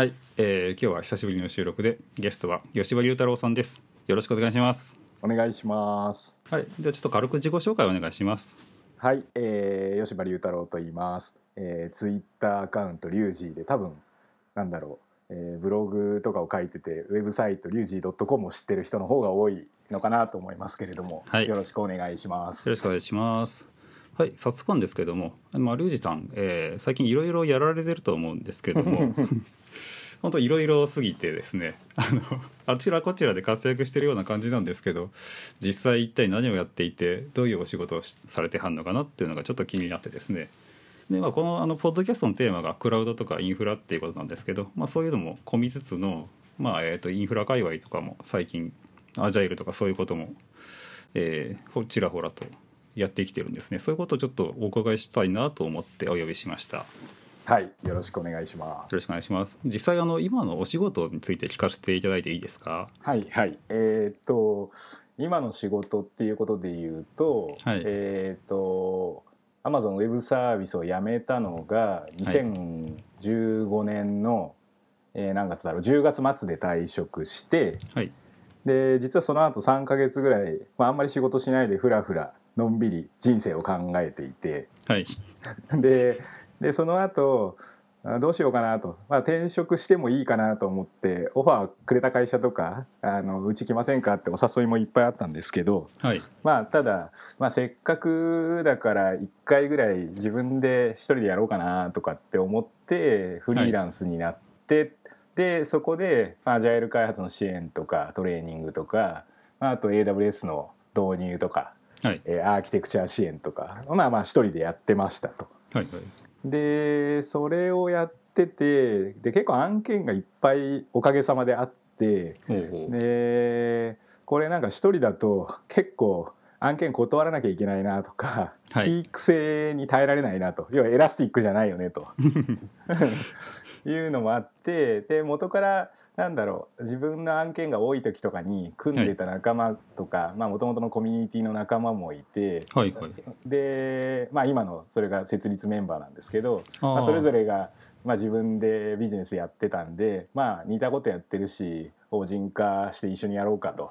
はい、えー今日は久しぶりの収録でゲストは吉羽龍太郎さんです。よろしくお願いします。お願いします。はい、じゃあちょっと軽く自己紹介お願いします。はい、えー、吉羽龍太郎と言います。えー、ツイッターアカウントリュウジーで多分なんだろう、えー、ブログとかを書いててウェブサイトリュウジー .com を知ってる人の方が多いのかなと思いますけれども、はいよろしくお願いします。よろしくお願いします。はい、早速なんですけども、まあリュウジさん、えー最近いろいろやられてると思うんですけども、本当いろいろすぎてですね、あのあちらこちらで活躍してるような感じなんですけど、実際一体何をやっていてどういうお仕事をされてはんのかなっていうのがちょっと気になってですね。でまあ、このあのポッドキャストのテーマがクラウドとかインフラっていうことなんですけど、まあ、そういうのも込みつつの、まあえー、とインフラ界隈とかも最近アジャイルとかそういうことも、えーちらほらとやってきてるんですねそういうことをちょっとお伺いしたいなと思ってお呼びしましたはい、よろしくお願いします。ろしくお願いします。実際あの今のお仕事について聞かせていただいていいですか？はいはい。えーっと今の仕事っていうことで言うと、はい。えーっと Amazon ウェブサービスをやめたのが2015年の、えー何月だろう？10月末で退職してはい。で実はその後3ヶ月ぐらい、まあ、あんまり仕事しないでふらふらのんびり人生を考えていて。はい。ででその後あどうしようかなと、まあ、転職してもいいかなと思ってオファーくれた会社とかあのうち来ませんかってお誘いもいっぱいあったんですけどはい。まあただ、まあ、せっかくだから1回ぐらい自分で一人でやろうかなとかって思ってフリーランスになって、でそこでまあアジャイル開発の支援とかトレーニングとか、まあ、あと AWS の導入とか、はい。えーアーキテクチャ支援とかまあまあ一人でやってましたと。はいはいでそれをやっててで結構案件がいっぱいおかげさまであってでこれなんか一人だと結構案件断らなきゃいけないなとか、はい。ピーク性に耐えられないなと。要はエラスティックじゃないよねと。いうのもあってで元からなんだろう自分の案件が多い時とかに組んでた仲間とかもともとのコミュニティの仲間もいて、はいはいで、まあ、今のそれが設立メンバーなんですけどまあ、それぞれが、まあ、自分でビジネスやってたんで、まあ、似たことやってるし法人化して一緒にやろうかと。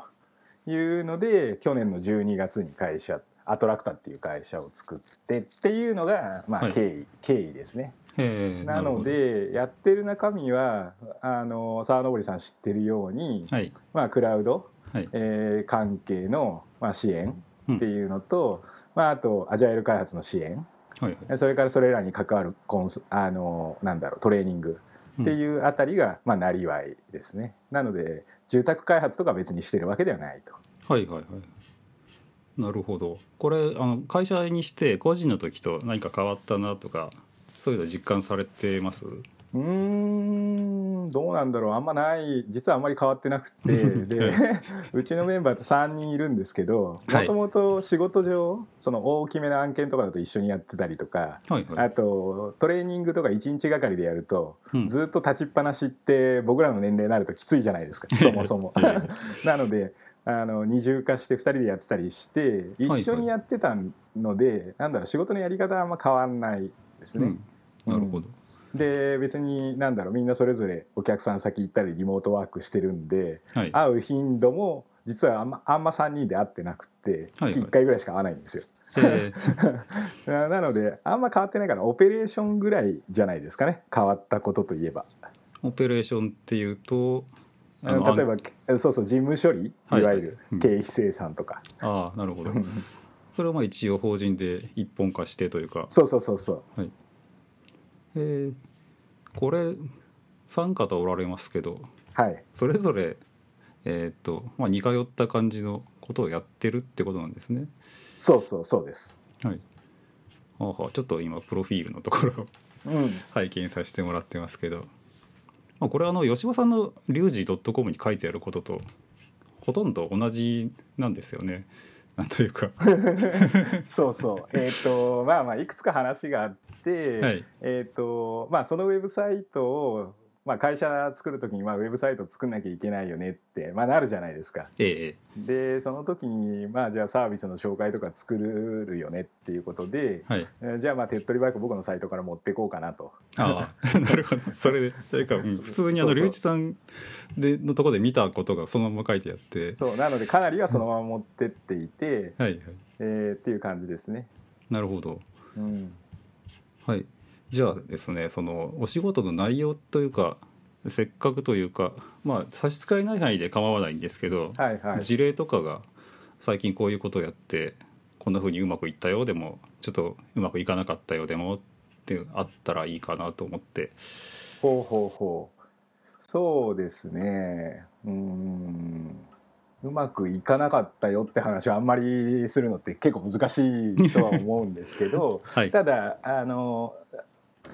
いうので去年の12月に会社アトラクタっていう会社を作ってっていうのが、まあ、はい。経緯、経緯ですね。なのるでやってる中身はあの沢登さん知ってるように、はい。まあ、クラウド、はい。えー関係の、まあ、支援うん。っていうのと、まあ、あとアジャイル開発の支援。はいはい。それからそれらに関わるコンスあのなんだろうトレーニングっていうあたりが、まあ、なりわいですね。なので住宅開発とか別にしてるわけではないと。はいはいはい。なるほど。これあの会社にして個人の時と何か変わったなとかそういうの実感されてます？うーんどうなんだろう。あんまない実はあんまり変わってなくて。でうちのメンバーって3人いるんですけどはい。もともと仕事上その大きめの案件とかだと一緒にやってたりとかはいはい。あとトレーニングとか1日がかりでやるとうん。ずっと立ちっぱなしって僕らの年齢になるときついじゃないですか そもそも。なのであの二重化して2人でやってたりしてはい。一緒にやってたので、なんだろう仕事のやり方はあんま変わんないですね。うん。なるほど、で別になんだろうみんなそれぞれお客さん先行ったりリモートワークしてるんではい。会う頻度も実はあんまあんま3人で会ってなくって月1回ぐらいしか会わないんですよ。え ななのであんま変わってないからオペレーションぐらいじゃないですかね。変わったことといえば。ーオペレーションっていうと例えばえそうそう事務処理？いはい。わゆるうん。経費生産とか、ああなるほど それはまあ一応法人で一本化してというかそうそうそうそうえーこれ3方おられますけどはいそれぞれえーっと、まあ、似通った感じのことをやってるってことなんですね。そうそうそうです。はい。はあはあちょっと今プロフィールのところをうん、拝見させてもらってますけど、まあ、これはあの吉羽さんのリュウジ .com に書いてあることとほとんど同じなんですよね。なんというか。そうそうえっ、とまあまあいくつか話があって、はい。えっ、とまあそのウェブサイトをまあ、会社作る時にまあウェブサイト作んなきゃいけないよねって、まあ、なるじゃないですか。ええでその時にまあじゃあサービスの紹介とか作るよねっていうことで、はい。えーじゃあまあ手っ取り早く僕のサイトから持っていこうかなと。ああ なるほど。それでとい うかう。ん普通にあの龍一さんでのところで見たことがそのまま書いてあって。そうなのでかなりはそのまま持ってっていて、はいはい。えーっていう感じですね。なるほど。うん、はいじゃあですねそのお仕事の内容というかせっかくというかまあ差し支えない範囲で構わないんですけど、はいはい。事例とかが最近こういうことをやってこんな風にうまくいったようでもちょっとうまくいかなかったようでもってあったらいいかなと思ってほうほうほう。そうですね。うん。うまくいかなかったよって話はあんまりするのって結構難しいとは思うんですけど はいただあの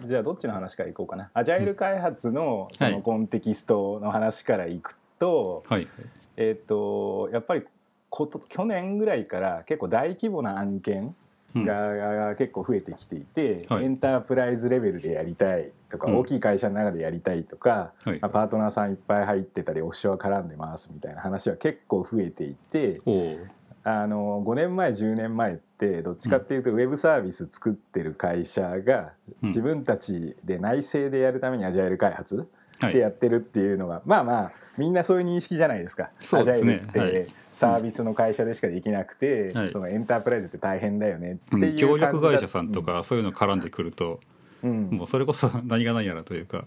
じゃあどっちの話からいこうかな。アジャイル開発のそはい。のコンテキストの話からいくと,、はい。えっとやっぱりこと去年ぐらいから結構大規模な案件うん。が結構増えてきていて、はい。エンタープライズレベルでやりたいとか、うん。大きい会社の中でやりたいとか、はい。まあパートナーさんいっぱい入ってたりオフショア絡んでますみたいな話は結構増えていてあの5年前10年前ってどっちかっていうとウェブサービス作ってる会社がうん。自分たちで内製でやるためにアジャイル開発はい。でやってるっていうのが、まあまあみんなそういう認識じゃないですか。そうですね。アジャイルって、はい。サービスの会社でしかできなくて、はい。そのエンタープライズって大変だよねってうんいう協力会社さんとかそういうの絡んでくると、うん、もうそれこそ 何が何やらというか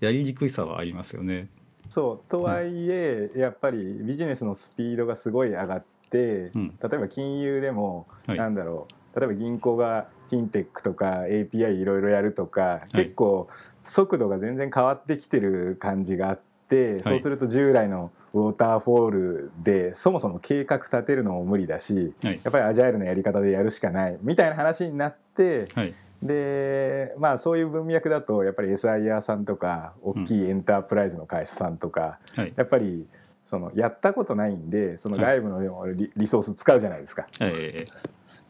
やりにくいさはありますよね。そう。とはいえ、やっぱりビジネスのスピードがすごい上がって、うん。例えば金融でも、はい。なんだろう例えば銀行がフィンテックとか API いろいろやるとか、い。結構速度が全然変わってきてる感じがあって、そうすると従来のウォーターフォールでそもそも計画立てるのも無理だしはい。やっぱりアジャイルのやり方でやるしかないみたいな話になってはい。でまあそういう文脈だとやっぱり SIR さんとか大きいエンタープライズの会社さんとか、はい。やっぱりそのやったことないんでそのはい。外部のリ,、リソース使うじゃないですか。え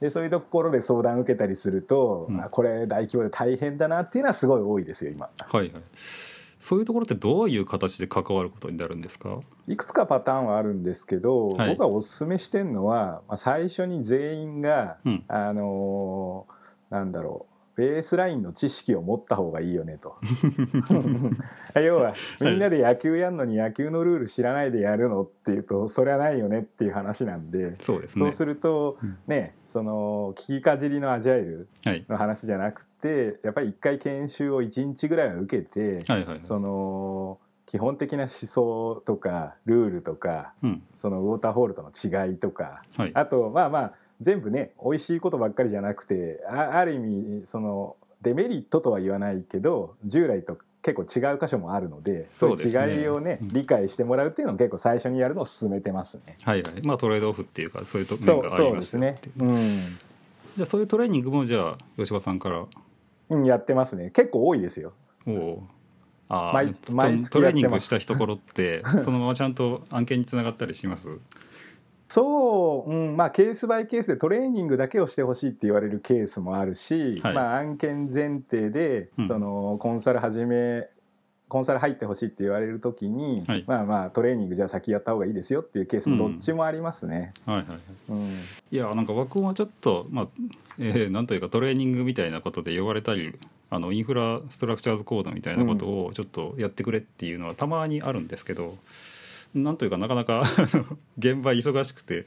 でそういうところで相談受けたりすると、うん。あこれ大規模で大変だなっていうのはすごい多いですよ今。ーはいはい。そういうところってどういう形で関わることになるんですか？いくつかパターンはあるんですけど、はい。僕がおすすめしてるのは、まあ、最初に全員が、うん。あのーなんだろうベースラインの知識を持った方がいいよねと。要はみんなで野球やるのに野球のルール知らないでやるのっていうとそれはないよねっていう話なんで、そうですね。そうするとうん。ねその聞きかじりのアジャイルはい。の話じゃなくてやっぱり一回研修を1日ぐらいは受けて、はいはい。その基本的な思想とかルールとかうん。そのウォーターホールとの違いとかはい。あとまあまあ全部ね美味しいことばっかりじゃなくてあある意味そのデメリットとは言わないけど従来と結構違う箇所もあるのでそう違いをねうん。理解してもらうっていうのを結構最初にやるのを進めてますね。はいはい。まあトレードオフっていうかそういうと面がありまそうですすね。う。うん。じゃあそういうトレーニングもじゃあ吉羽さんから？うん、やってますね。結構多いですよ。おおあ毎ー毎月トレーニングしたところってそのままちゃんと案件につながったりします？そう、うん、まあケースバイケースでトレーニングだけをしてほしいって言われるケースもあるし、はい。まあ案件前提で、うん。そのコンサル始めコンサル入ってほしいって言われる時に、はい。まあまあトレーニングじゃあ先やった方がいいですよっていうケースもどっちもありますね。はいはいはい。うん。いやなんか僕もちょっとまあ、えーなんというかトレーニングみたいなことで呼ばれたりあのインフラストラクチャーズコードみたいなことをちょっとやってくれっていうのはたまにあるんですけど、なんというかなかなか現場忙しくてっ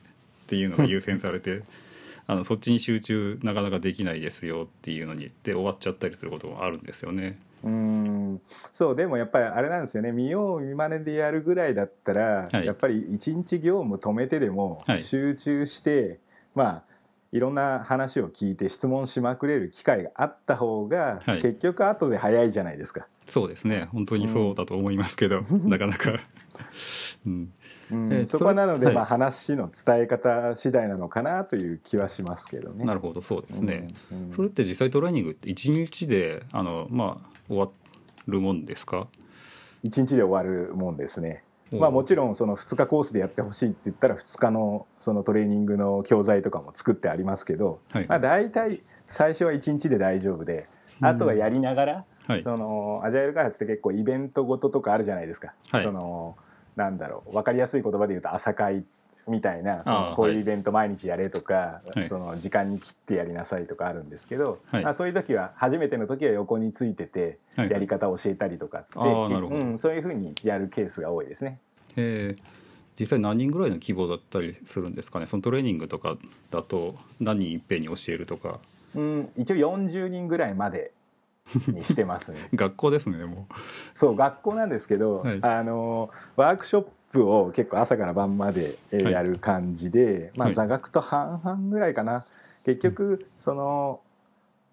ていうのが優先されて あのそっちに集中なかなかできないですよっていうのにで終わっちゃったりすることもあるんですよね。うん。そうでもやっぱりあれなんですよね。見よう見まねでやるぐらいだったら、はい。やっぱり一日業務止めてでもはい。集中して、まあいろんな話を聞いて質問しまくれる機会があった方が、はい。結局後で早いじゃないですか。そうですね。本当にそうだと思いますけど、うん。なかなか、うん、うん。えーそこはなので、それまあ、話の伝え方次第なのかなという気はしますけどね。なるほどそうですね。うん。うん。それって実際トレーニングって1日であの、まあ、終わるもんですか？一日で終わるもんですね。まあ、もちろんその2日コースでやってほしいって言ったら2日のそのトレーニングの教材とかも作ってありますけど、はい。まあ、大体最初は1日で大丈夫であとはやりながらはい。そのアジャイル開発って結構イベントごととかあるじゃないですか、はい。そのなんだろう分かりやすい言葉で言うと朝会みたいなそあーのこういうはいイベント毎日やれとか、はい。その時間に切ってやりなさいとかあるんですけど、はい。まあ、そういう時は初めての時は横についててはい。やり方を教えたりとかって、うん、そういうふうにやるケースが多いですね。えー。実際何人ぐらいの規模だったりするんですかね？そのトレーニングとかだと何人いっぺんに教えるとか。うん、一応40人ぐらいまでにしてますね。学校ですねも。そう学校なんですけど、はい。あのワークショップを結構朝から晩までやる感じで、まはい。あ座学と半々ぐらいかな。結局その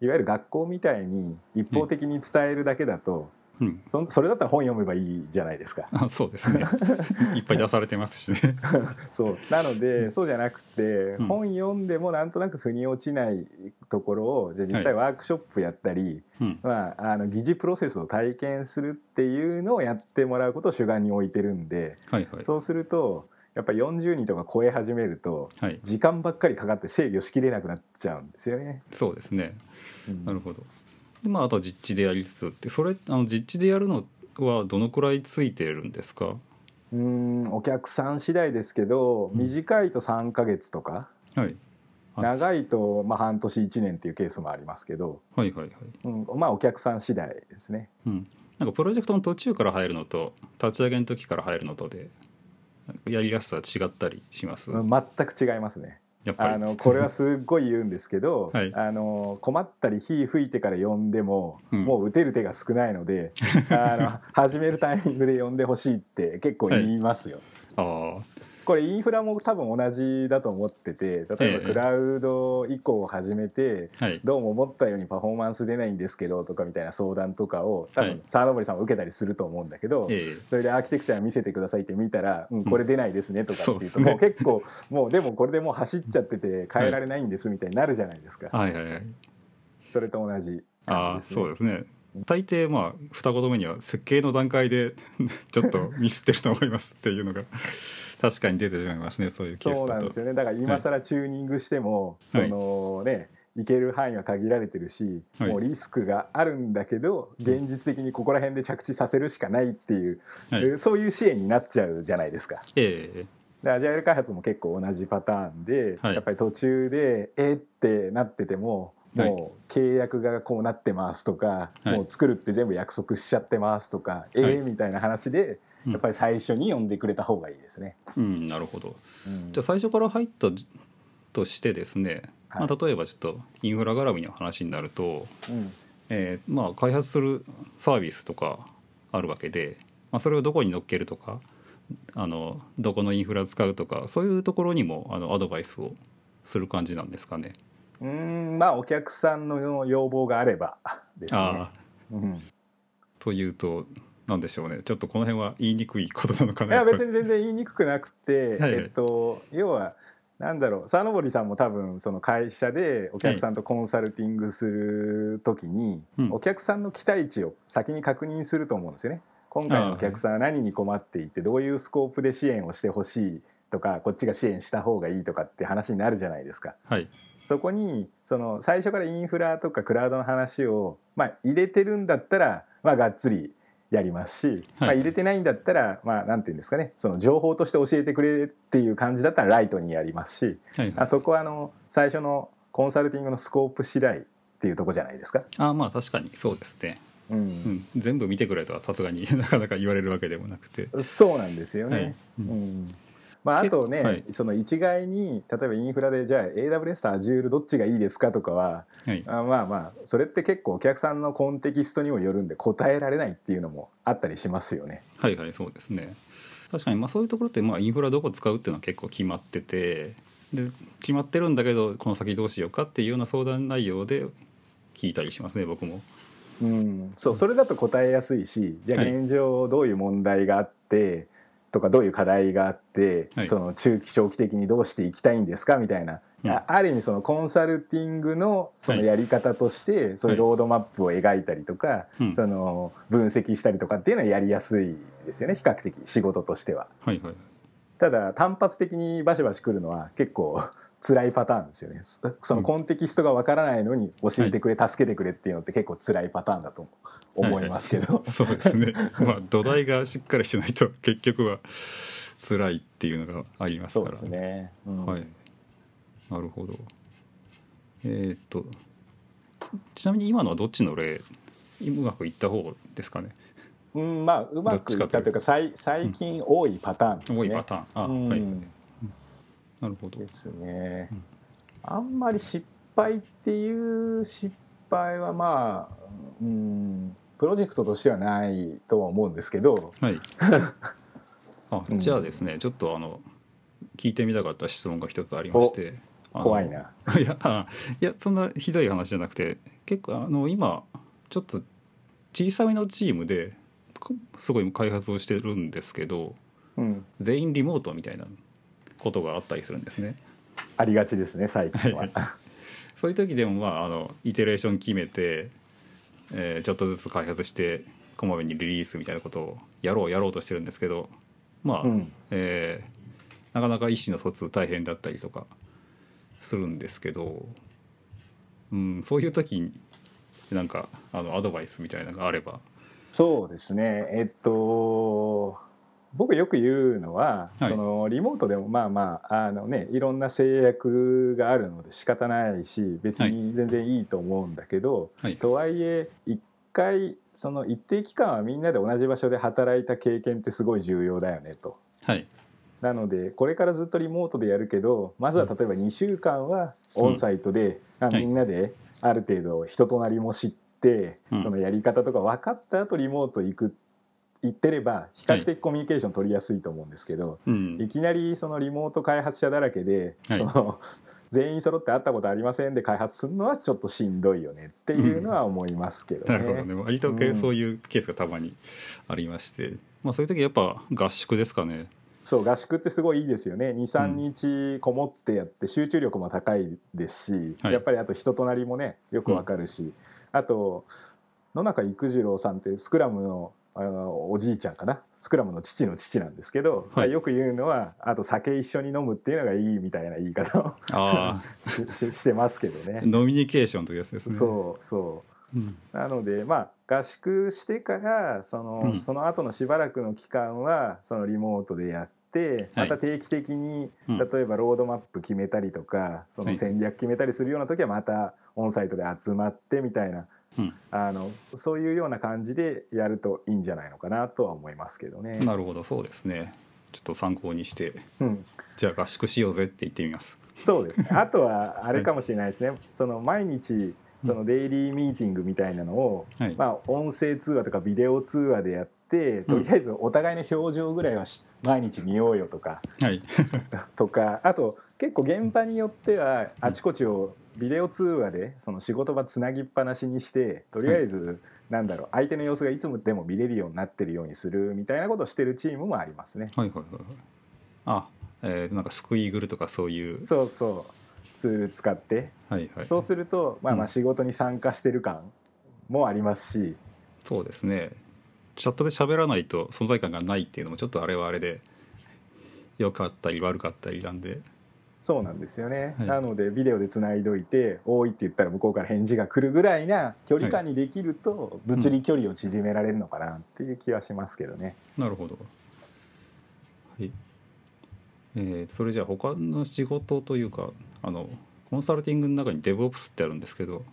いわゆる学校みたいに一方的に伝えるだけだと、う、うん、そそれだったら本読めばいいじゃないですか。あそうですね。いっぱい出されてますしね。そう。なのでそうじゃなくて、うん。本読んでもなんとなく腑に落ちないところをじゃあ実際ワークショップやったり、うん。まあ、あの疑似プロセスを体験するっていうのをやってもらうことを主眼に置いてるんではいはい。そうするとやっぱり40人とか超え始めるとはい。時間ばっかりかかって制御しきれなくなっちゃうんですよね。そうですね。うん。なるほどでまああとは実地でやりつつってそれあの実地でやるのはどのくらいついてるんですか？うんお客さん次第ですけどうん。短いと3ヶ月とか。はい。あ長いとまあ半年1年っていうケースもありますけど、はいはいはい。うん、まあお客さん次第ですね。うん。なんかプロジェクトの途中から入るのと立ち上げの時から入るのとでやりやすさは違ったりします、うん全く違いますね。あのこれはすっごい言うんですけど、はい。あの困ったり火吹いてから呼んでも、うん。もう打てる手が少ないので あの始めるタイミングで呼んでほしいって結構言いますよ。ああこれインフラも多分同じだと思ってて例えばええ。クラウド移行を始めて、はい。どうも思ったようにパフォーマンス出ないんですけどとかみたいな相談とかを多はい。分沢登さんも受けたりすると思うんだけど、えそれでアーキテクチャ見せてくださいって見たら、うん、これ出ないですねとかっていうと、もう結構もうでもこれでもう走っちゃってて変えられないんですみたいになるじゃないですか、えはいはいはい。それと同じああそうですね。大抵まあ二言目には設計の段階で ちょっとミスってると思いますっていうのが確かに出てしまいますねそういうケーそうスだと。なんですよね。だから今更チューニングしても、はい。そのねいける範囲は限られてるし、はい。もうリスクがあるんだけど現実的にここら辺で着地させるしかないっていう、はい。えーそういう支援になっちゃうじゃないですか。ええ。でアジャイル開発も結構同じパターンで、はい。やっぱり途中でえー？ってなっててもはい。もう契約がこうなってますとか、はい。もう作るって全部約束しちゃってますとか、えー？みたいな話でうんやっぱり最初に呼んでくれた方がいいですね。うんなるほど。うん。じゃあ最初から入ったとしてですね、はい。まあ、例えばちょっとインフラ絡みの話になると、うん。えーまあ、開発するサービスとかあるわけで、まあ、それをどこに乗っけるとかあのどこのインフラ使うとかそういうところにもあのアドバイスをする感じなんですかね。うーんまあお客さんの要望があればですね。ああ。うん。というと何でしょうね。ちょっとこの辺は言いにくいことなのかいな。っぱりや別に全然言いにくくなくて、はいえっと要はなんだろう。沢登さんも多分その会社でお客さんとコンサルティングする時に、うん。お客さんの期待値を先に確認すると思うんですよね。今回のお客さんは何に困っていてどういうスコープで支援をしてほしいとかこっちが支援した方がいいとかって話になるじゃないですか。はい。そこにその最初からインフラとかクラウドの話を、まあ、入れてるんだったら、まあ、がっつりやりますし、まあ、入れてないんだったら、まあ、なんていうんですかね。その情報として教えてくれっていう感じだったらライトにやりますしはいあそこはあの最初のコンサルティングのスコープ次第っていうとこじゃないですか。あまあ確かに。そうですね、ううんん、全部見てくれとはさすがに なかなか言われるわけでもなくて、そうなんですよね。はい。うん。うんまあ、あとね、はい。その一概に例えばインフラでじゃあ AWS と Azure どっちがいいですかとかははい。あまあまあそれって結構お客さんのコンテキストにもよるんで答えられないっていうのもあったりしますよね。はいはいそうですね。確かにまあそういうところってまあインフラどこ使うっていうのは結構決まっててで決まってるんだけどこの先どうしようかっていうような相談内容で聞いたりしますね僕も。うん、そうそれだと答えやすいしじゃあはい。現状どういう問題があって、とかどういう課題があって、はい。その中期長期的にどうしていきたいんですかみたいな、うん。あある意味そのコンサルティングのそのはいやり方として、そういうロードマップを描いたりとか、うん。その分析したりとかっていうのはやりやすいですよね比較的仕事としては。はいはい。ただ単発的にバシバシ来るのは結構辛いパターンですよね。そそのコンテキストがわからないのに教えてくれ、助けてくれっていうのって結構辛いパターンだと思いますけど、そうですね。まあ土台がしっかりしてないと 結局は辛いっていうのがありますから。そうですね、うん。はい。なるほど。えーっとちちなみに今のはどっちの例うまくいった方ですかね？うん、まあうまくいったというか最最近多いパターンですね。多いパターン。あ、うんはいなるほど。ですね。うん。あんまり失敗っていう失敗はまあ、うん、プロジェクトとしてはないとは思うんですけど、はい。あうん。じゃあですねちょっとあの聞いてみたかった質問が一つありまして。怖いな。いやあいやそんなひどい話じゃなくて結構あの今ちょっと小さめのチームですごい開発をしてるんですけどうん、全員リモートみたいなことがあったりするんですね。ありがちですね最近は。そういう時でもまああのイテレーション決めて、えーちょっとずつ開発してこまめにリリースみたいなことをやろうやろうとしてるんですけどまあ、うん、えーなかなか意思の疎通大変だったりとかするんですけど、うん、そういう時になんかあのアドバイスみたいなのがあればそうですね。えっと僕よく言うのは、はい。そのリモートでもまあまああのねいろんな制約があるので仕方ないし別に全然いいと思うんだけど、はい。とはいえ一回その一定期間はみんなで同じ場所で働いた経験ってすごい重要だよねと。はい。なのでこれからずっとリモートでやるけどまずは例えば2週間はオンサイトで、あはい。みんなである程度人となりも知って、うん。そのやり方とか分かった後リモート行く行ってれば比較的コミュニケーション取りやすいと思うんですけど、うん。いきなりそのリモート開発者だらけで、はい。その 全員揃って会ったことありませんで開発するのはちょっとしんどいよねっていうのは思いますけどね。なるほどね。割とそういうケースがたまにありまして、まあ、そういう時やっぱ合宿ですかね。そう合宿ってすごいいいですよね。23日こもってやって集中力も高いですし、はい。やっぱりあと人となりもねよくわかるし、あと野中育次郎さんってスクラムのあのおじいちゃんかな？スクラムの父の父なんですけど、はい。よく言うのはあと酒一緒に飲むっていうのがいいみたいな言い方をあ しししてますけどあね。ノミニケーションというやつですね。そうそう。うん。なのでまあ合宿してからその,、うん。その後のしばらくの期間はそのリモートでやってはい。また定期的に、うん。例えばロードマップ決めたりとかそはい。の戦略決めたりするような時はまたオンサイトで集まってみたいな、うんあのそういうような感じでやるといいんじゃないのかなとは思いますけどね。なるほどそうですね。ちょっと参考にしてうんじゃあ合宿しようぜって言ってみます。そうですね。あとはあれかもしれないですね。その毎日そのデイリーミーティングみたいなのを、はい。まあ音声通話とかビデオ通話でやって、とりあえずお互いの表情ぐらいはし毎日見ようよとかはい。とか、あと結構現場によってはあちこちをビデオ通話でその仕事場つなぎっぱなしにして、とりあえずなんだろう相手の様子がいつもでも見れるようになってるようにするみたいなことをしてるチームもありますね。はいはいはいはい。あ、えー、なんかスクイーグルとかそういう。そうそうツール使ってはいはい。そうすると、まあまあうん仕事に参加してる感もありますし、そうですね。チャットで喋らないと存在感がないっていうのもちょっとあれはあれで良かったり悪かったりなんで。そうなんですよね。はいなのでビデオでつないどいて、多いって言ったら向こうから返事が来るぐらいな距離感にできると、物理距離を縮められるのかなっていう気はしますけどね。なるほど。はい。えー、それじゃあ他の仕事というかあのコンサルティングの中に DevOps ってあるんですけど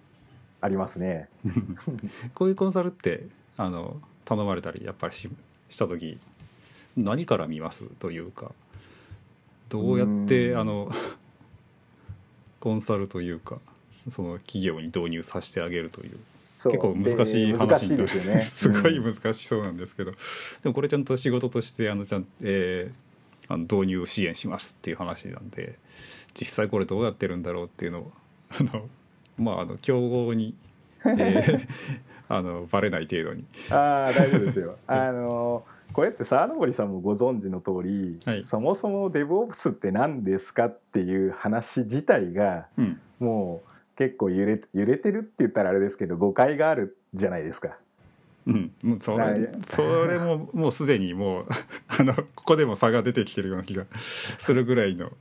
ありますね。こういうコンサルってあの頼まれたりやっぱりしした時何から見ます？というかどうやってうん。あの コンサルというかその企業に導入させてあげるという。結構難しいで話ですよね。すごいうん。難しそうなんですけど、でもこれちゃんと仕事としてあのちゃん、えーあの導入支援しますっていう話なんで実際これどうやってるんだろうっていうのを あのまああの競合に、えーあのバレない程度に。ああ大丈夫ですよ。あのこれって沢登さんもご存知の通り、はいそもそも DevOps って何ですかっていう話自体がうんもう結構揺れ揺れてるって言ったらあれですけど誤解があるじゃないですか。うん、もうそはいれそれももうすでにもうあのここでも差が出てきてるような気がするぐらいの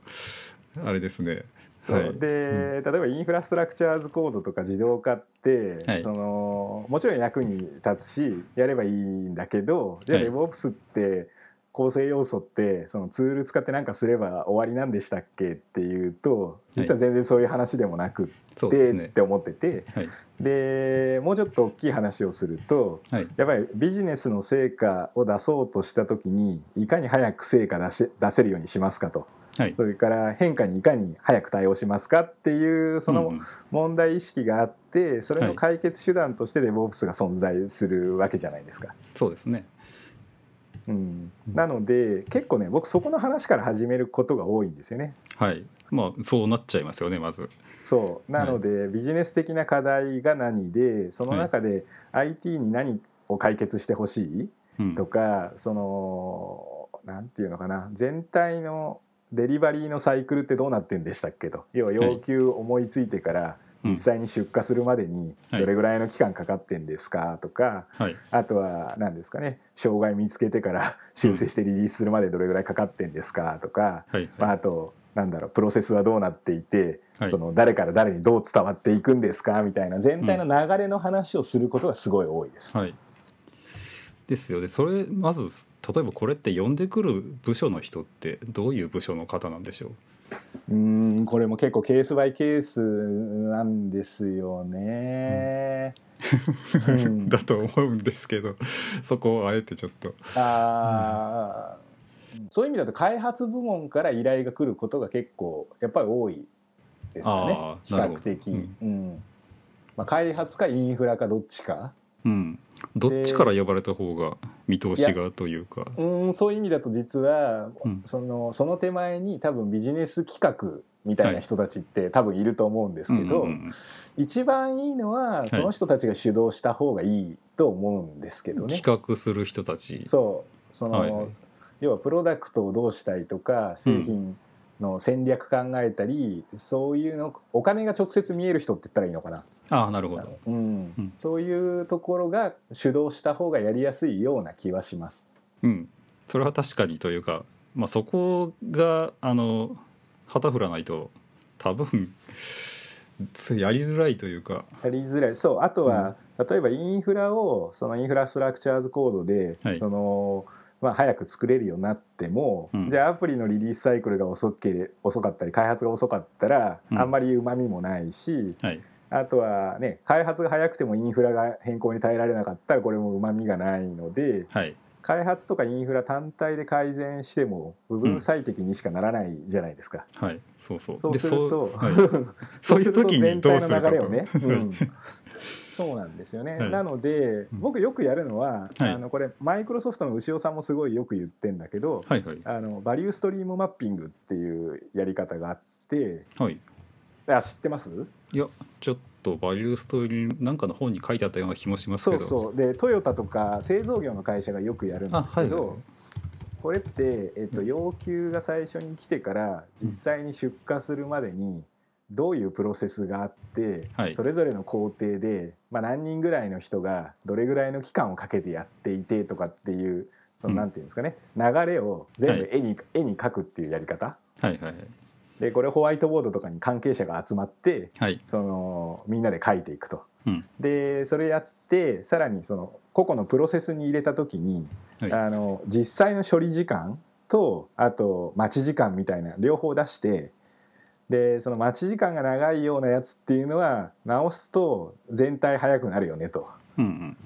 あれですね。そう。はい。で、例えばインフラストラクチャーズコードとか自動化って、はい。そのもちろん役に立つしやればいいんだけどじゃあはい。DevOps って構成要素ってそのツール使って何かすれば終わりなんでしたっけっていうと実は全然そういう話でもなくって、そうですね。って思っててはい。でもうちょっと大きい話をするとはい。やっぱりビジネスの成果を出そうとした時にいかに早く成果出し出せるようにしますかとはい。それから変化にいかに早く対応しますかっていうその問題意識があってそれはい。の解決手段として DevOps が存在するわけじゃないですか。そうですね。うん、なので結構ね僕そこの話から始めることが多いんですよね。はい。まあそうなっちゃいますよねまず。そう。なので、ビジネス的な課題が何でその中で IT に何を解決してほしいうん。とかそのなんていうのかな。全体のデリバリーのサイクルってどうなってんでしたっけと。要は要求思いついてからうん実際に出荷するまでにはいどれぐらいの期間かかってんですかとか、はい。あとは何ですかね障害見つけてから修正してリリースするまでどれぐらいかかってんですかとか、はいまあ、あとなんだろうプロセスはどうなっていて、はい。その誰から誰にどう伝わっていくんですかみたいな全体の流れの話をすることがすごい多いです。はいですよ。ねそれまず例えばこれって呼んでくる部署の人ってどういう部署の方なんでしょう？うーんこれも結構ケースバイケースなんですよね。うん。だと思うんですけどそこをあえてちょっと。あーそういう意味だと開発部門から依頼が来ることが結構やっぱり多いですよね。比較的、うん。うん。まあ、開発かインフラかどっちか。うんどっちから呼ばれた方が見通しがというか。うんそういう意味だと実は、うん。そのその手前に多分ビジネス企画みたいな人たちって多分いると思うんですけど、うんうんうん一番いいのはその人たちが主導した方がいいと思うんですけどね。企画する人たち。そう。その、はいはい。要はプロダクトをどうしたいとか製品の戦略考えたり、そういうのお金が直接見える人って言ったらいいのかな、ああなるほど。うん。うん。そういうところが主導した方がやりやすいような気はします。うん。それは確かにというかまあそこがあの旗振らないと多分やりづらいというか。やりづらい。そうあとは、例えばインフラをそのインフラストラクチャーズコードで、はい。そのまあ、早く作れるようになっても、うん。じゃあアプリのリリースサイクルが遅け遅かったり開発が遅かったら、うん。あんまりうまみもないしはい。あとはね開発が早くてもインフラが変更に耐えられなかったらこれもうまみがないのではい。開発とかインフラ単体で改善しても部分最適にしかならないじゃないですか。はい。そうそう。そうですると、そうはい。そういう時にどうするかと全体の流れをね、うん そうなんですよね、はい。なので僕よくやるのは、はい。あのこれマイクロソフトの牛尾さんもすごいよく言ってんだけど、はいはい。あのバリューストリームマッピングっていうやり方があってはい。あ知ってます？いやちょっとバリューストーリーなんかの本に書いてあったような気もしますそうけど。そうでトヨタとか製造業の会社がよくやるんですけど、あはいはい。これって、えっと、要求が最初に来てから実際に出荷するまでにどういうプロセスがあって、はい。それぞれの工程で、まあ、何人ぐらいの人がどれぐらいの期間をかけてやっていてとかっていうそのうん。なんていうんですかね、流れを全部絵に,、絵に描くっていうやり方。はいはいはい。でこれホワイトボードとかに関係者が集まってはい。そのみんなで書いていくと。うん。でそれやってさらにその個々のプロセスに入れた時にはい。あの実際の処理時間とあと待ち時間みたいな両方出してでその待ち時間が長いようなやつっていうのは直すと全体早くなるよねと。うんうん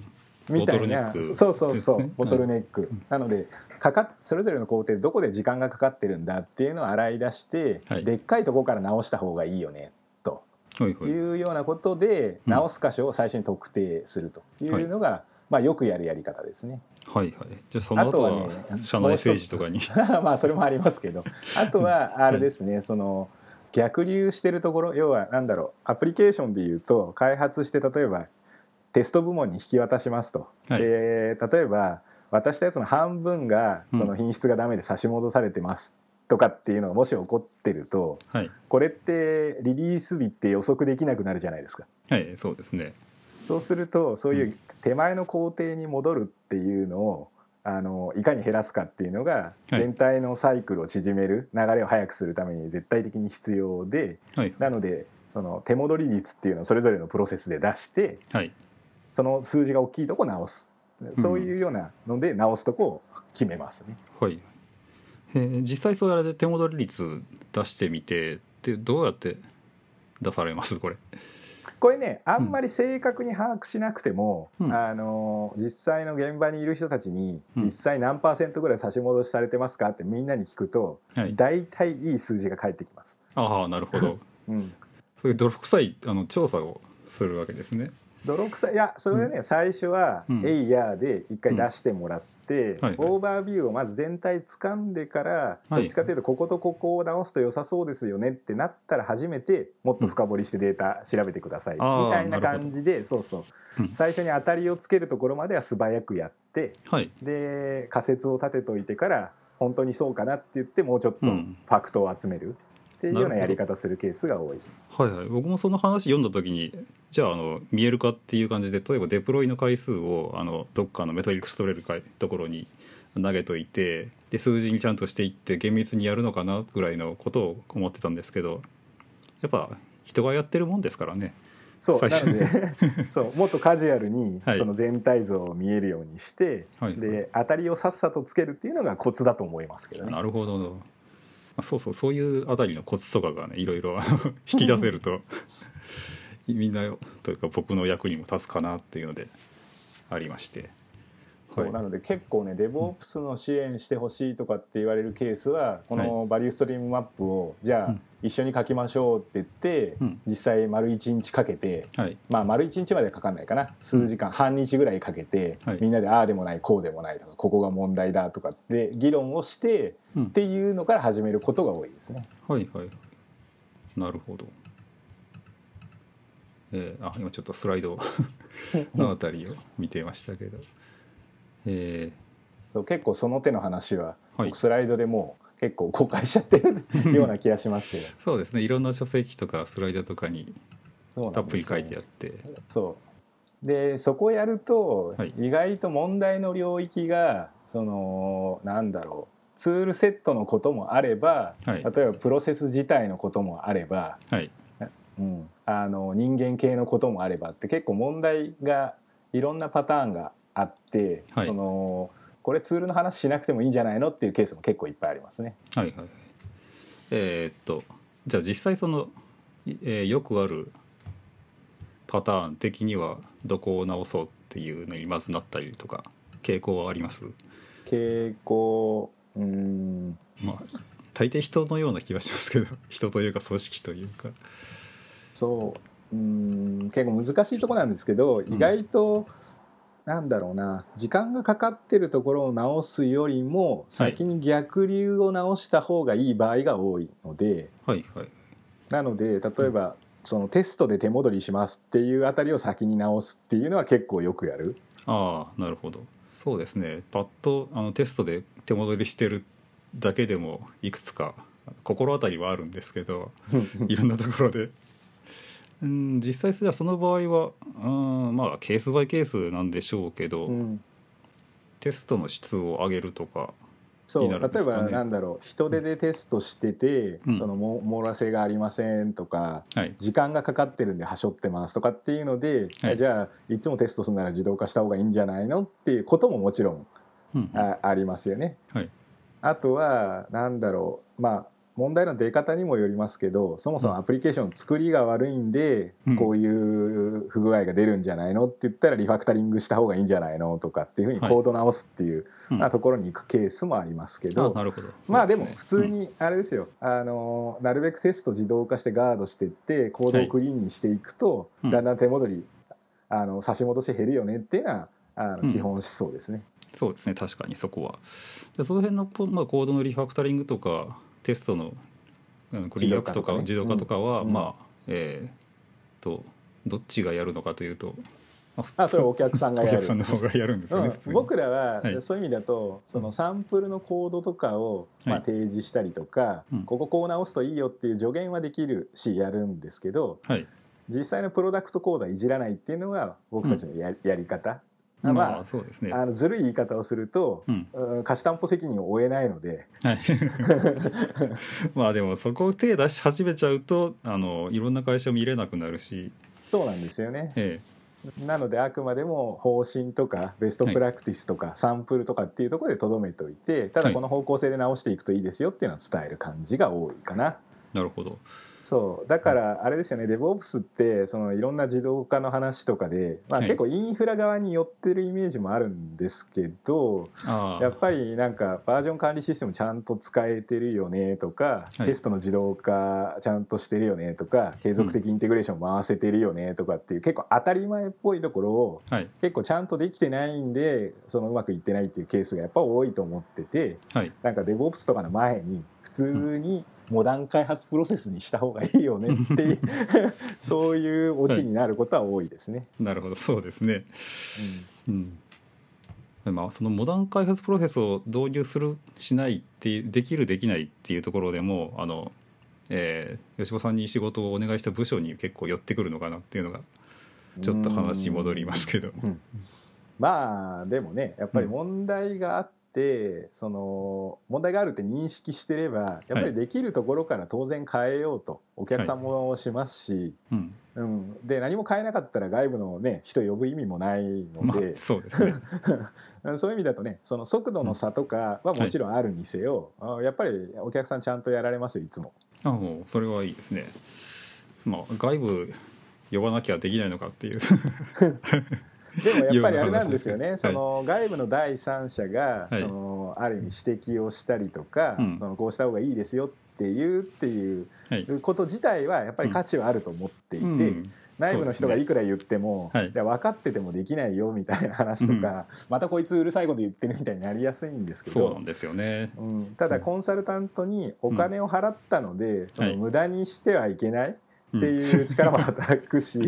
みたいな。そうそうそう、ボトルネック、なのでかかっそれぞれの工程でどこで時間がかかってるんだっていうのを洗い出して、はい。でっかいとこから直した方がいいよねと。はいうようなことで、うん。直す箇所を最初に特定するというのが、まあ、よくやるやり方ですね。はいはい。じゃあその後ははね社内政治とかに。まあそれもありますけど。あとはあれですね、その逆流してるところ要は何だろうアプリケーションでいうと開発して例えばテスト部門に引き渡しますと。はい。で例えば渡したやつの半分がうん。その品質がダメで差し戻されてますとかっていうのがもし起こってるとはい。これってリリース日って予測できなくなるじゃないですか。はいそうですね。そうするとそういう手前の工程に戻るっていうのをあのいかに減らすかっていうのがはい。全体のサイクルを縮める流れを速くするために絶対的に必要ではい。なのでその手戻り率っていうのをそれぞれのプロセスで出してはい。その数字が大きいとこ直す。そういうようなので直すとこを決めますね。はい、えー実際それで手戻り率出してみてでどうやって出されます？これこれねあんまり正確に把握しなくても、うん。あの実際の現場にいる人たちにうん。実際何パーセントぐらい差し戻しされてますかってみんなに聞くとはい。大体いい数字が返ってきます。ああなるほど。うん。そういう泥臭いあの調査をするわけですね。泥臭いいやそれでね、最初はうん「エイヤー」で一回出してもらって、はいはい。オーバービューをまず全体掴んでから、はい。どっちかというとこことここを直すと良さそうですよねってなったら初めてもっと深掘りしてデータ調べてください、みあーたいな感じでそうそう、うん。最初に当たりをつけるところまでは素早くやってはい。で仮説を立てといてから本当にそうかなって言ってもうちょっとフうん。ァクトを集めるっていうようなやり方するケースが多いです。はいはい。僕もその話読んだ時にじゃああの見えるかっていう感じで例えばデプロイの回数をあのどっかのメトリックス取れるかところに投げといてで数字にちゃんとしていって厳密にやるのかなぐらいのことを思ってたんですけどやっぱ人がやってるもんですからね。そうなので そうもっとカジュアルにはい。その全体像を見えるようにして、はい。で当たりをさっさとつけるっていうのがコツだと思いますけどね。なるほどまあそうそうそういうあたりのコツとかがねいろいろ 引き出せるとみんなというか僕の役にも立つかなっていうのでありまして。そう。なので結構ね DevOps の支援してほしいとかって言われるケースはこのバリューストリームマップをじゃあうん。一緒に書きましょうって言ってうん。実際丸1日かけてはい。まあ丸1日までかかんないかな。数時間半日ぐらいかけてはい。みんなでああでもないこうでもないとかここが問題だとかって議論をしてうん。っていうのから始めることが多いですね。はいはい。なるほど。えー、あ今ちょっとスライドのあたりを見てましたけど、えそう結構その手の話ははい。僕スライドでもう結構公開しちゃってるーような 気がしますけど。そうですね。いろんな書籍とかスライドとかにたっぷり書いてあって。そう。でそこをやると、はい。意外と問題の領域がそのなんだろうツールセットのこともあればはい。例えばプロセス自体のこともあれば、はい。うん、あの人間系のこともあればって結構問題がいろんなパターンがあって、はい。そのこれツールの話しなくてもいいんじゃないのっていうケースも結構いっぱいありますね。はいはいえーっとじゃあ実際その、いえーよくあるパターン的にはどこを直そうっていうのにまずなったりとか傾向はあります？傾向うん。まあ大抵人のような気がしますけど 人というか組織というか。そう。うん。結構難しいところなんですけど、ん。意外となんだろうな。時間がかかってるところを直すよりもはい。先に逆流を直した方がいい場合が多いので、はいはい。なので例えば、そのテストで手戻りしますっていうあたりを先に直すっていうのは結構よくやる。ああなるほど。そうですね。パッとあのテストで手戻りしてるだけでもいくつか心当たりはあるんですけど いろんなところでうん実際じゃあその場合はうんまあケースバイケースなんでしょうけど、うん。テストの質を上げるとかそう例えばなんだろう人手でテストしてて、うん。そのも漏らせがありませんとかはい。時間がかかってるんではしょってますとかっていうので、はい。じゃあいつもテストするなら自動化した方がいいんじゃないのっていうことももちろん。あありますよね。はい。あとはなんだろうまあ問題の出方にもよりますけどそもそもアプリケーションの作りが悪いんで、うん。こういう不具合が出るんじゃないのって言ったらリファクタリングした方がいいんじゃないのとかっていうふうにはい。コード直すっていう、うん。まあところに行くケースもありますけあど、なるほど。まあでも普通にあれですよ、あのなるべくテスト自動化してガードしていってコードをクリーンにしていくと、うん。だんだん手戻りあの差し戻し減るよねっていうのはあうん。の基本思想ですね。そうですね。確かにそこは。でその辺のポ、まあ、コードのリファクタリングとかテストのうんクリアとか自自動化とかは、うん。まあえー、とどっちがやるのかというとああそれはお客さんがやる。がやるんですよね、うん、に。僕らは、はい。そういう意味だとそのサンプルのコードとかを、まあ、はい提示したりとか、うん。こここう直すといいよっていう助言はできるしやるんですけどはい。実際のプロダクトコードはいじらないっていうのが僕たちのや,、やり方まあまあそうですね。あのずるい言い方をすると、うん。うん貸し担保責任を負えないので。はい。まあでもそこを手出し始めちゃうとあのいろんな会社見れなくなるし、そうなんですよね。えなのであくまでも方針とかベストプラクティスとかサンプルとかっていうところでとどめておいてただこの方向性で直していくといいですよっていうのは伝える感じが多いかな。えなるほどそう。だからあれですよね。DevOps ってそのいろんな自動化の話とかで、まあ、はい。結構インフラ側に寄ってるイメージもあるんですけど、ああ。やっぱりなんかバージョン管理システムちゃんと使えてるよねとか、はい。テストの自動化ちゃんとしてるよねとか継続的インテグレーション回せてるよねとかっていう結構当たり前っぽいところをはい。結構ちゃんとできてないんでそのうまくいってないっていうケースがやっぱ多いと思っててはい。なんか DevOps とかの前に普通にモダン開発プロセスにした方がいいよねっていう そういうオチになることは多いですね。なるほどそうですね。うん。うん。まあそのモダン開発プロセスを導入するしないっていうできるできないっていうところでもあの、えー吉羽さんに仕事をお願いした部署に結構寄ってくるのかなっていうのがちょっと話戻りますけど。うん。まあでもねやっぱり問題があって、その問題があるって認識してればやっぱりできるところから当然変えようとお客さんもしますし、うん。うん、で何も変えなかったら外部の、ね、人呼ぶ意味もないのまあで、そうですね。そういう意味だとねその速度の差とかはもちろんあるにせよ、あやっぱりお客さんちゃんとやられますよいつも。あもうそれはいいですね。まあ外部呼ばなきゃできないのかっていう でもやっぱりあれなんですよね、その外部の第三者が、はい。そのある意味指摘をしたりとか、うん。そのこうした方がいいですよっていうっていうはい。こと自体はやっぱり価値はあると思っていて、うん。内部の人がいくら言っても、はい。分かっててもできないよみたいな話とか、またこいつうるさいこと言ってるみたいになりやすいんですけどそうなん。ですよね。うん、ただコンサルタントにお金を払ったので、そはい。の無駄にしてはいけないってうんいう力も働くし、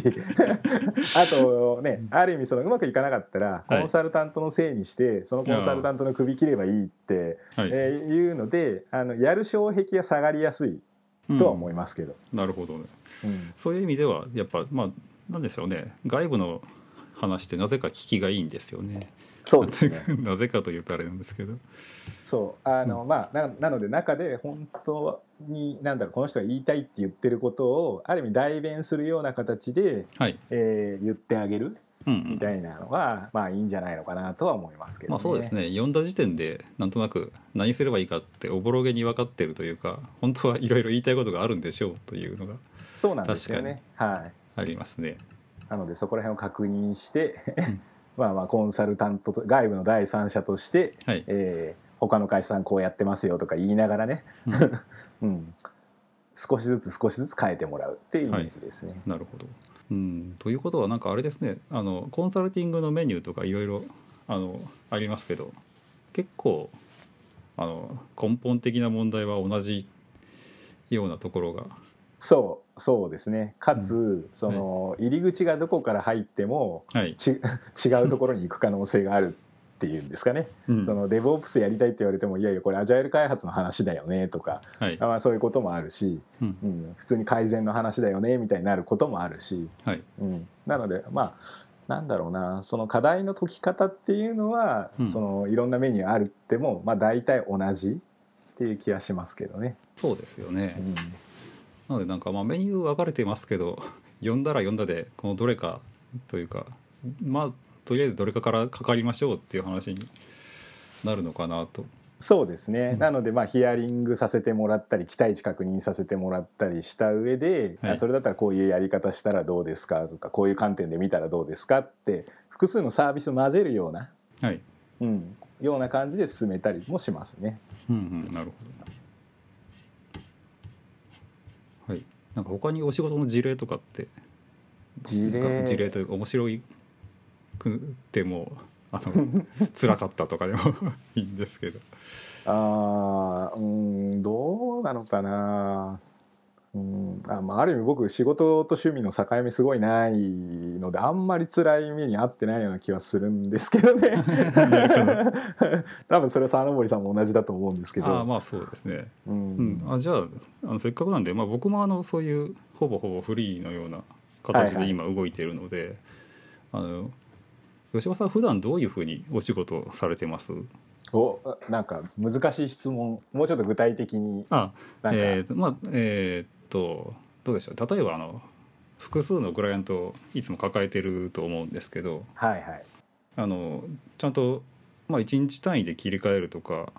あとねある意味そのうまくいかなかったらはい。コンサルタントのせいにしてそのコンサルタントの首切ればいいって、はい。えーいうのであのやる障壁が下がりやすいとは思いますけど。なるほどね。うん。そういう意味ではやっぱまあなんでしょうね。外部の話ってなぜか聞きがいいんですよね。そうですね。なぜかというとあれなんですけど。そう。あの、まあななので中で本当になんだろうこの人が言いたいって言ってることをある意味代弁するような形で、はい。えー言ってあげるうんうん。みたいなのは、まあいいんじゃないのかなとは思いますけど、まあそうですね。読んだ時点でなんとなく何すればいいかっておぼろげに分かってるというか本当はいろいろ言いたいことがあるんでしょうというのがそうなんですよね。はい。ありますね。なのでそこら辺を確認してんまあまあコンサルタントと外部の第三者として、はい。えー他の会社さんこうやってますよとか言いながらね、うん。うん、少しずつ少しずつ変えてもらうっていうイメージですね。なるほど。うん、ということはなんかあれですね。あのコンサルティングのメニューとかいろいろあのありますけど結構あの根本的な問題は同じようなところが。そうそうですね。かつ、その入り口がどこから入ってもはい、ち 違うところに行く可能性があるっていうんですかね、うん。その DevOps やりたいって言われてもいやいやこれアジャイル開発の話だよねとか、はい。まあ、そういうこともあるし、うん。うん、普通に改善の話だよねみたいになることもあるし、はい。うん、なのでまあなんだろうな。その課題の解き方っていうのは、うん。そのいろんなメニューあるっても、まあ、大体同じっていう気がしますけどね。そうですよね。うんなのでなんかまあメニュー分かれてますけど 読んだら読んだでこのどれかというかまあとりあえずどれかからかかりましょうっていう話になるのかなと。そうですね、うんなのでまあヒアリングさせてもらったり期待値確認させてもらったりした上で、はいあそれだったらこういうやり方したらどうですかとかこういう観点で見たらどうですかって複数のサービスを混ぜるような、はい。うん、ような感じで進めたりもしますね。うんうんなるほど。はい。なんか他にお仕事の事例とかって事例？事例というか面白いくてもあの 辛かったとかでも いいんですけど。あーうんどうなのかなうん。あ,、まあ、ある意味僕仕事と趣味の境目すごいないのであんまり辛い目に遭ってないような気はするんですけどね。な多分それは沢登さんも同じだと思うんですけど。ああまあそうですね。ううん。ん、あじゃああのせっかくなんで、まあ、僕もあのそういうほぼほぼフリーのような形で今動いているので、あの吉川さん普段どういうふうにお仕事されてます？おなんか難しい質問。もうちょっと具体的に。あえーとまあえーっとどうでしょう。例えばあの複数のクライアントをいつも抱えてると思うんですけどはいはい。あのちゃんと、まあ、1日単位で切り替えるとか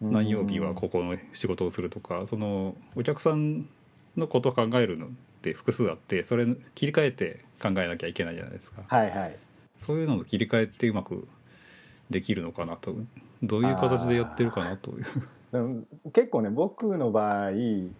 何曜日はここの仕事をするとかそのお客さんのことを考えるのって複数あってそれ切り替えて考えなきゃいけないじゃないですか。はいはい。そういうのの切り替えってうまくできるのかなと。どういう形でやってるかなという。うん結構ね僕の場合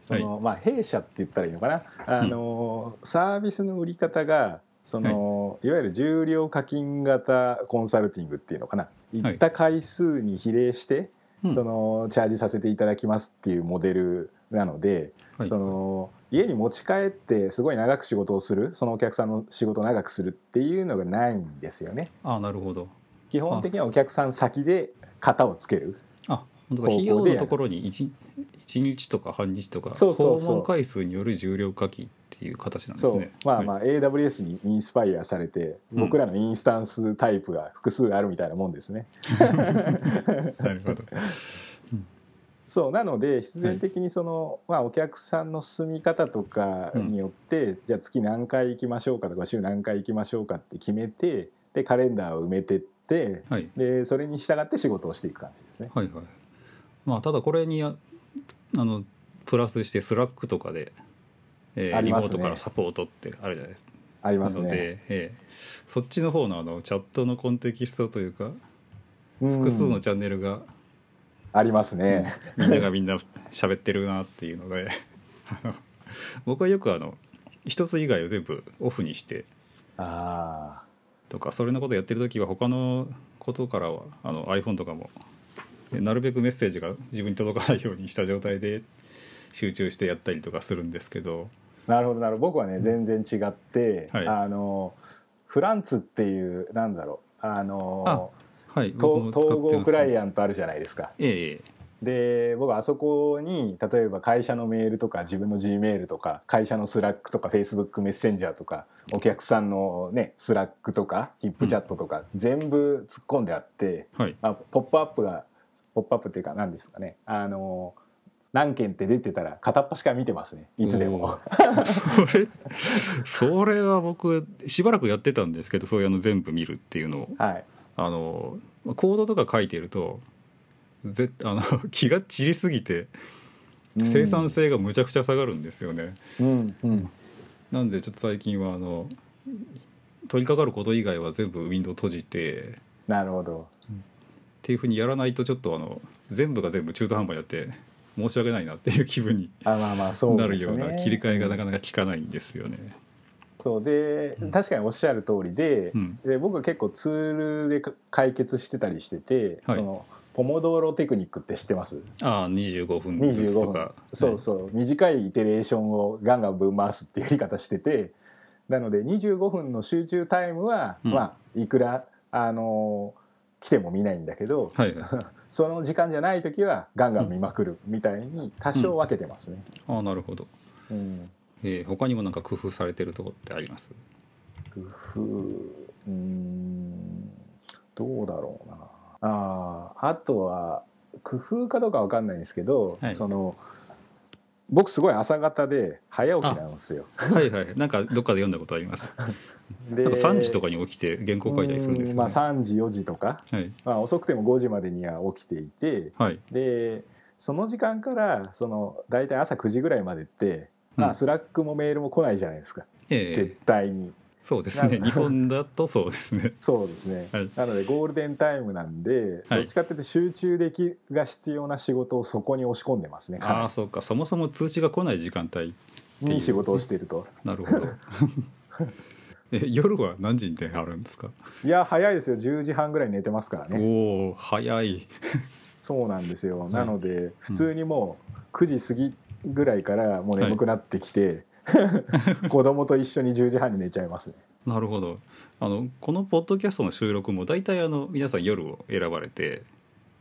その、まあ弊社って言ったらいいのかな。あの、サービスの売り方がその、い、わゆる重量課金型コンサルティングっていうのかな。行った回数に比例して、うん。そのチャージさせていただきますっていうモデルなので、はい。その家に持ち帰ってすごい長く仕事をするそのお客さんの仕事を長くするっていうのがないんですよね。あなるほど。基本的にはお客さん先で型をつける。あ費用のところに 1, 一日とか半日とか訪問回数による重量課金っていう形なんですね。まあまあ AWS にインスパイアされて、うん僕らのインスタンスタイプが複数あるみたいなもんですね。なるほど。そうなので必然的にその、まあ、お客さんの住み方とかによって、じゃあ月何回行きましょうかとか週何回行きましょうかって決めてでカレンダーを埋めてってはいでそれに従って仕事をしていく感じですね。はいはい。まあただこれにああのプラスして Slack とかで、えーリモートからサポートってあるじゃないですか。ありますね。なので、ええそっちの方のあのチャットのコンテキストというかうん複数のチャンネルが、ありますね。みんながみんな 喋ってるなっていうので 僕はよくあの一つ以外を全部オフにしてあとかそれのことやってる時は他のことからはあの iPhone とかもえなるべくメッセージが自分に届かないようにした状態で集中してやったりとかするんですけど。あなるほどなるほど。僕はね全然違って、はい。あの Franz っていうなんだろう。あのはい。と統合クラインアントあるじゃないですか。ええで僕はあそこに例えば会社のメールとか自分の G メールとか会社の Slack とか Facebook メッセンジャーとかお客さんのね Slack とか HipChat とか全部突っ込んであって、はい。あポップアップがポップアップっていうか何ですかね。あの何件って出てたら片っ端から見てますね。いつでも。それそれは僕しばらくやってたんですけどそういうあの全部見るっていうのを。はい。あのコードとか書いてるとぜ あの気が散りすぎて生産性がむちゃくちゃ下がるんですよね。うんうん。なんでちょっと最近はあの取り掛かること以外は全部ウィンドウ閉じてなるほどっていうふうにやらないとちょっとあの全部が全部中途半端にやって申し訳ないなっていう気分にあまあまあそうなるような切り替えがなかなか効かないんですよね。そう。でうん。確かにおっしゃる通りで,、うん、で僕は結構ツールでか解決してたりしてて、はい。そのポモドーロテクニックって知ってます？ああ25分ずつ25分。とかそうそう。短いイテレーションをガンガンぶん回すっていうやり方しててなので25分の集中タイムは、うん。まあいくらあの来ても見ないんだけどはい。は いその時間じゃない時はガンガン見まくるみたいに多少分けてますね。ああなるほど、うん。えー、他にもなんか工夫されてるところってあります？工夫うーんどうだろうな。あーあとは工夫かどうかわかんないんですけど、はい。その僕すごい朝方で早起きなんですよ。はいはい。なんかどっかで読んだことあります？で なんか3時とかに起きて原稿書いたりするんですよね、うんまあ、3時4時とか、はい。まあ、遅くても5時までには起きていてはい。でその時間からその大体朝9時ぐらいまでって、まあ、うん。 Slack もメールも来ないじゃないですか、ええ。絶対に。そうですね。な日本だとそうですね。そうですね、はい。なのでゴールデンタイムなんで、はい。どっちかっていうと集中できが必要な仕事をそこに押し込んでますねああかそうか。そもそも通知が来ない時間帯に仕事をしていると。なるほど。え夜は何時に電話あるんですか、いや早いですよ。10時半ぐらいに寝てますからね。おお早い。そうなんですよ、い。なので普通にもう9時過ぎぐらいからもう眠くなってきて、子供と一緒に10時半に寝ちゃいますね。なるほど。あのこのポッドキャストの収録も大体あの皆さん夜を選ばれて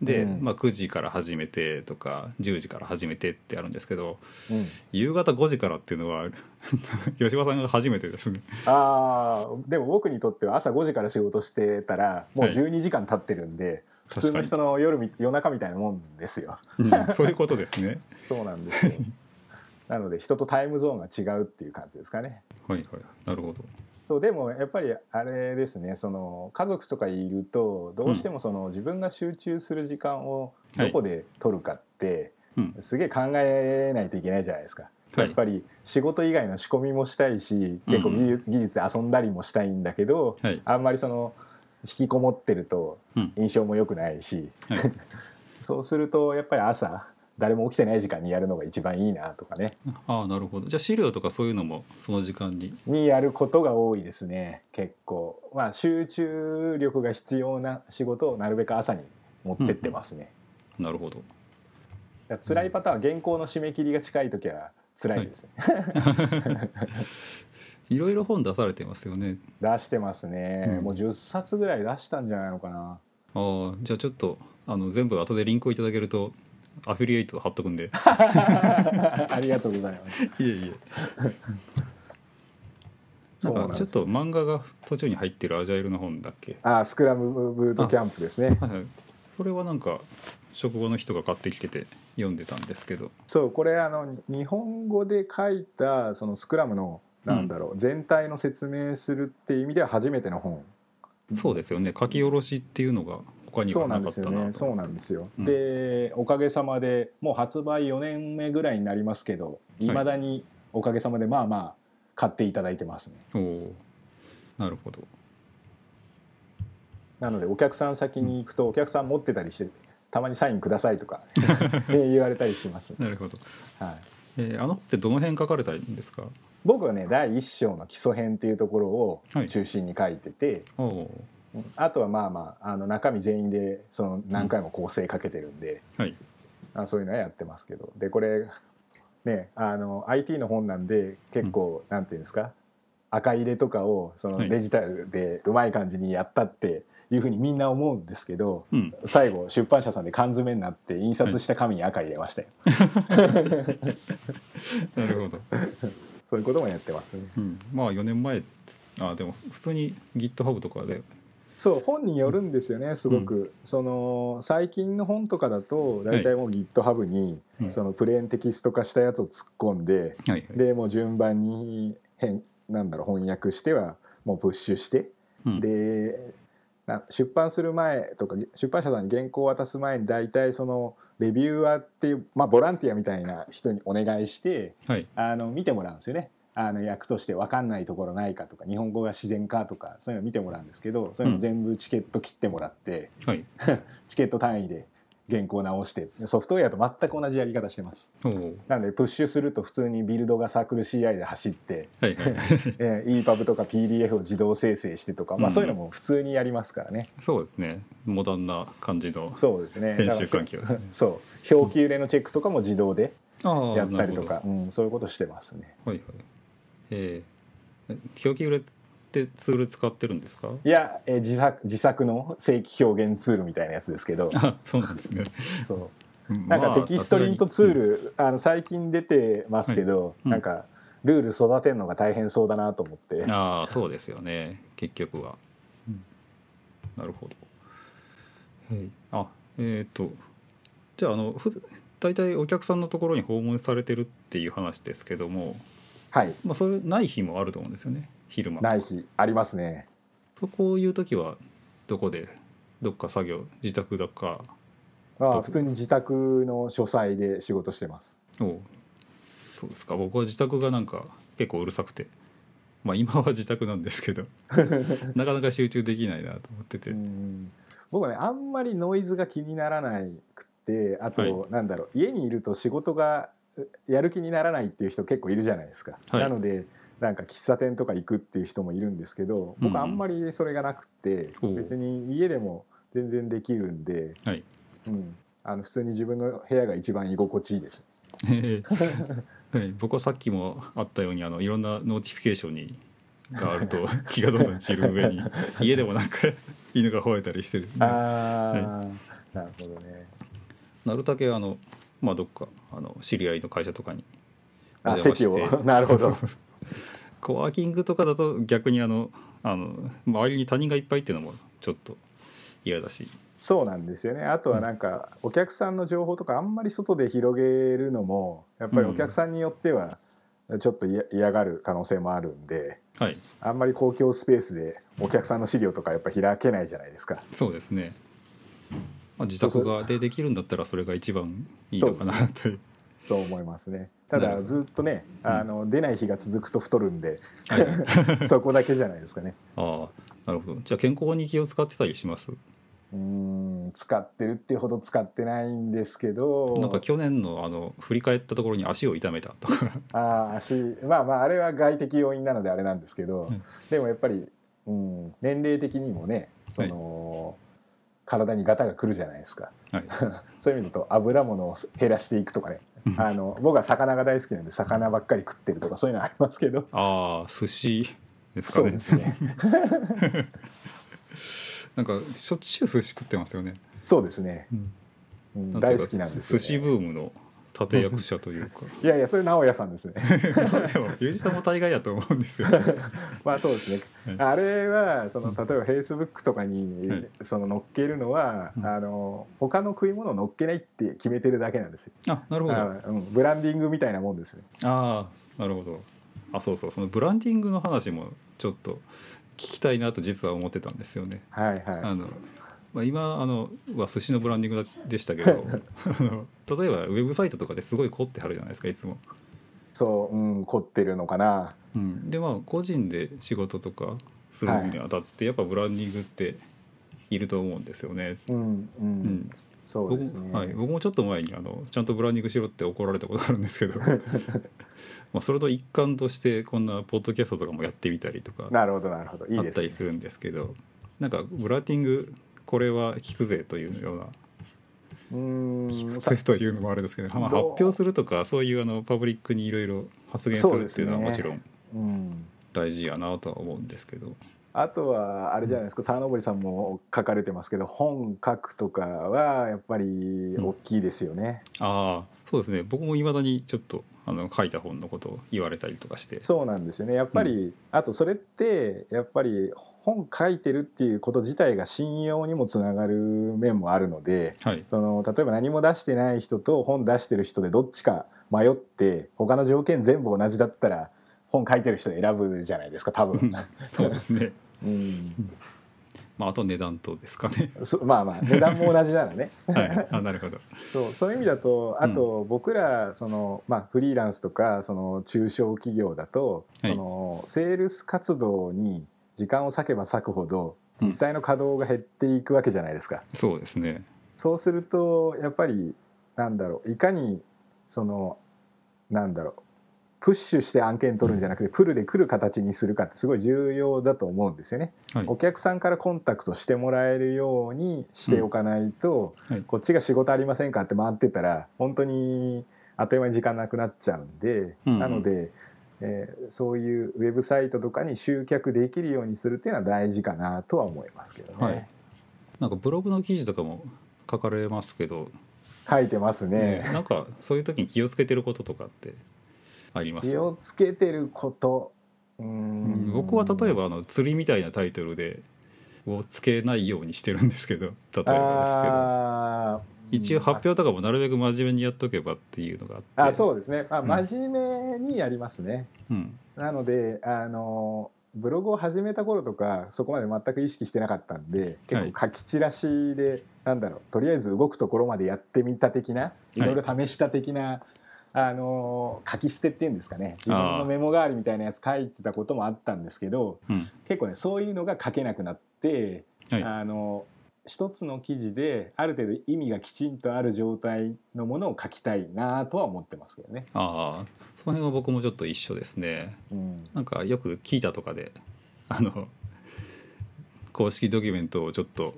で、うん。まあ、9時から始めてとか10時から始めてってあるんですけどうん、夕方5時からっていうのは 吉羽さんが初めてですね。あーでも僕にとっては朝5時から仕事してたらもうはい。12時間経ってるんで、普通の人の夜み夜中みたいなもんですよ。うんそういうことですね。そうなんですよなので人とタイムゾーンが違うっていう感じですかね。はいはいなるほど。そうでもやっぱりあれですねその家族とかいるとどうしてもその自分が集中する時間をどこで取るかって、うん。すげえ考えないといけないじゃないですか。はい。やっぱり仕事以外の仕込みもしたいし結構技術で遊んだりもしたいんだけど、はい。あんまりその引きこもってるとうん。印象も良くないし、はい。そうするとやっぱり朝誰も起きてない時間にやるのが一番いいなとかね。ああなるほど。じゃあ資料とかそういうのもその時間に。にやることが多いですね。結構。まあ集中力が必要な仕事をなるべく朝に持ってってますね、なるほど。辛いパターンは原稿の締め切りが近い時は辛いですね、い。ろいろ本出されてますよね。出してますね、うん。もう10冊ぐらい出したんじゃないのかな。ああじゃあちょっとあの全部後でリンクをいただけるとアフィリエイト貼っとくんで。ありがとうございますいえいえ。なんかちょっと漫画が途中に入ってるアジャイルの本だっけ？あスクラムブートキャンプですねはいはい。それはなんか職場の人が買ってきてて読んでたんですけど。そうこれあの日本語で書いたそのスクラムのなんだろう、全体の説明するっていう意味では初めての本そうですよね。書き下ろしっていうのが他にそうなはなんかったなと。ですよねそうなんですよ、うんでおかげさまでもう発売4年目ぐらいになりますけどいまだにおかげさまでまあまあ買っていただいてますねおお。なるほど。なのでお客さん先に行くとお客さん持ってたりしてたまにサインくださいとか、ね 言われたりします、なるほど。はい、えーあの本ってどの辺書かれたんですか？僕はね第一章の基礎編っていうところをはい中心に書いてて、おお。うんあとはまあまああの中身全員でその何回も構成かけてるんで、はい。あそういうのはやってますけどでこれねあの IT の本なんで結構、なんていうんですか？赤入れとかをそのはいデジタルでうまい感じにやったっていうふうにみんな思うんですけどうん。最後出版社さんで缶詰になって印刷した紙に赤入れましたよ、なるほど。そういうこともやってますねうん。まあ4年前あでも普通に GitHub とかで。そう本によるんですよねすごく、その最近の本とかだと大体もう GitHub にうんそのプレーンテキスト化したやつを突っ込んで、はいはい。でもう順番に変なんだろう翻訳してはもうプッシュして、うんでな出版する前とか出版社さんに原稿を渡す前に大体そのレビューアーっていう、まあ、ボランティアみたいな人にお願いしてはい。あの見てもらうんですよね。あの役として分かんないところないかとか日本語が自然かとかそういうの見てもらうんですけどそういうの全部チケット切ってもらって、はい。チケット単位で原稿直してソフトウェアと全く同じやり方してます。なのでプッシュすると普通にビルドがサークル CI で走って、はいはい。えー EPUB とか PDF を自動生成してとか、まあ、うんそういうのも普通にやりますからね、そうですね。モダンな感じの。そうですね編集環境ですね そう表記入れのチェックとかも自動で。やったりとか、うん、そういうことしてますね。はいはい。えー、え表記売れってツール使ってるんですか？いや、えー自作自作の正規表現ツールみたいなやつですけどあ、そうなんですね。そううんなんか textlint ツー。まあル、あの最近出てますけど、うんなんかルール育てるのが大変そうだなと思ってああ、そうですよね。結局は。なるほど。はい。あ、えっ、と。じゃあ、あの、ふ大体お客さんのところに訪問されてるっていう話ですけども。はいまあ、そういうない日もあると思うんですよね。昼間。ない日ありますねこういう時は。どこで。どっか作業、自宅だか。あ普通に自宅の書斎で仕事してますおうそうですか僕は自宅がなんか結構うるさくてまあ今は自宅なんですけど なかなか集中できないなと思ってて、うん僕はねあんまりノイズが気にならないくてあと、はいなんだろう家にいると仕事がやる気にならないっていう人結構いるじゃないですか、はい。なのでなんか喫茶店とか行くっていう人もいるんですけど僕あんまりそれがなくて、おう別に家でも全然できるんで、はい。うん、あの普通に自分の部屋が一番居心地いいです。僕はさっきもあったようにあのいろんな notification にがあると 気がどんどん散る上に家でもなんか犬が吠えたりしてる。んでああ、なるほどね。なるだけあのまあどっかあの知り合いの会社とかに。おあ邪魔席して。を。なるほど。コワーキングとかだと逆にあのあの周りに他人がいっぱいっていうのもちょっと嫌だし。そうなんですよね。あとはなんかお客さんの情報とかあんまり外で広げるのもやっぱりお客さんによってはちょっと嫌嫌がる可能性もあるんではい。あんまり公共スペースでお客さんの資料とかやっぱ開けないじゃないですか。そうですね、まあ、自宅がでできるんだったらそれが一番いいのかなというそう思いますね。ただずっとねあの出ない日が続くと太るんではい そこだけじゃないですかね。ああなるほど。じゃあ健康に気を使ってたりします？うーん使ってるっていうほど使ってないんですけど。なんか去年のあの振り返ったところに足を痛めたとか。あー足まあまああれは外的要因なのであれなんですけど、うん。でもやっぱり、うん、年齢的にもねその、体にガタがくるじゃないですか。はい。そういう意味だと油物を減らしていくとかね。あの僕は魚が大好きなんで魚ばっかり食ってるとかそういうのありますけど。ああ寿司ですかそうねですね。なんかしょっちゅう寿司食ってますよね、そうですね、うん。大好きなんですよ、寿司ね、ブームの立役者というか。いやいやそれ直哉さんですね。でもユージさんも大概やと思うんですよ、まあそうですね。はい。あれはその例えばフェイスブックとかにはい。その載っけるのは、うん。あの他の食い物を載っけないって決めてるだけなんですよ。あなるほど。ああうん、ブランディングみたいなもんですね。あーなるほど。あそうそう。そのブランディングの話もちょっと聞きたいなと実は思ってたんですよね。はいはい。あの、まあ、今あのは寿司のブランディングだでしたけどあの例えばウェブサイトとかですごい凝ってはるじゃないですかいつも。そう、うん、凝ってるのかな。うん、でまあ個人で仕事とかするにあたって、やっぱブランディングっていると思うんですよね。うんうん、うん。僕そうですね、はい、僕もちょっと前にあのちゃんとブランディングしろって怒られたことがあるんですけど。まあそれと一環としてこんなポッドキャストとかもやってみたりとか。なるほどなるほど。いいあっですね。たりするんですけど。なんかブランディングこれは聞くぜというような聞くぜというのもあれですけど、まあ、発表するとかそういうあのパブリックにいろいろ発言するっていうのはもちろんうん。大事やなとは思うんですけど。あとはあれじゃないですか。沢登さんも書かれてますけど本書くとかはやっぱり大きいですよね、ああそうですね。僕もいまだにちょっとあの書いた本のことを言われたりとかして。そうなんですよね。やっぱり、あとそれってやっぱり本書いてるっていうこと自体が信用にもつながる面もあるのではい。その例えば何も出してない人と本出してる人でどっちか迷って他の条件全部同じだったら本書いてる人選ぶじゃないですか多分、そうですね。うん、まああと値段とですかね。そまあまあ値段も同じならね。はい。あなるほど。そうそういう意味だとあと僕らその、まあ、フリーランスとかその中小企業だと、はい。そのセールス活動に時間を割けば割くほど実際の稼働が減っていくわけじゃないですか。そうですね。そうするとやっぱりなんだろういかにそのなんだろうプッシュして案件取るんじゃなくてプルで来る形にするかってすごい重要だと思うんですよね。はい。お客さんからコンタクトしてもらえるようにしておかないと、はい。こっちが仕事ありませんかって回ってたら本当にあっという間に時間なくなっちゃうんで、うん。なので、えーそういうウェブサイトとかに集客できるようにするっていうのは大事かなとは思いますけどね。はい。なんかブログの記事とかも書かれますけど、書いてますね。ね。なんかそういう時に気をつけてることとかってあります？気をつけてること。うーん。僕は例えばあの釣りみたいなタイトルでをつけないようにしてるんですけど 例えばですけど。一応発表とかもなるべく真面目にやっとけばっていうのがあって。あそうですね、まあ、うん。真面目にやりますね、うん。なのであのブログを始めた頃とかそこまで全く意識してなかったんで結構書き散らしで、なんだろうとりあえず動くところまでやってみた的ない。ろいろ試した的な、あの書き捨てっていうんですかね。自分のメモ代わりみたいなやつ書いてたこともあったんですけどうん。結構ねそういうのが書けなくなって、はいあの一つの記事である程度意味がきちんとある状態のものを書きたいなとは思ってますけどね。ああその辺は僕もちょっと一緒ですねうんなんかよく聞いたとかであの公式ドキュメントをちょっと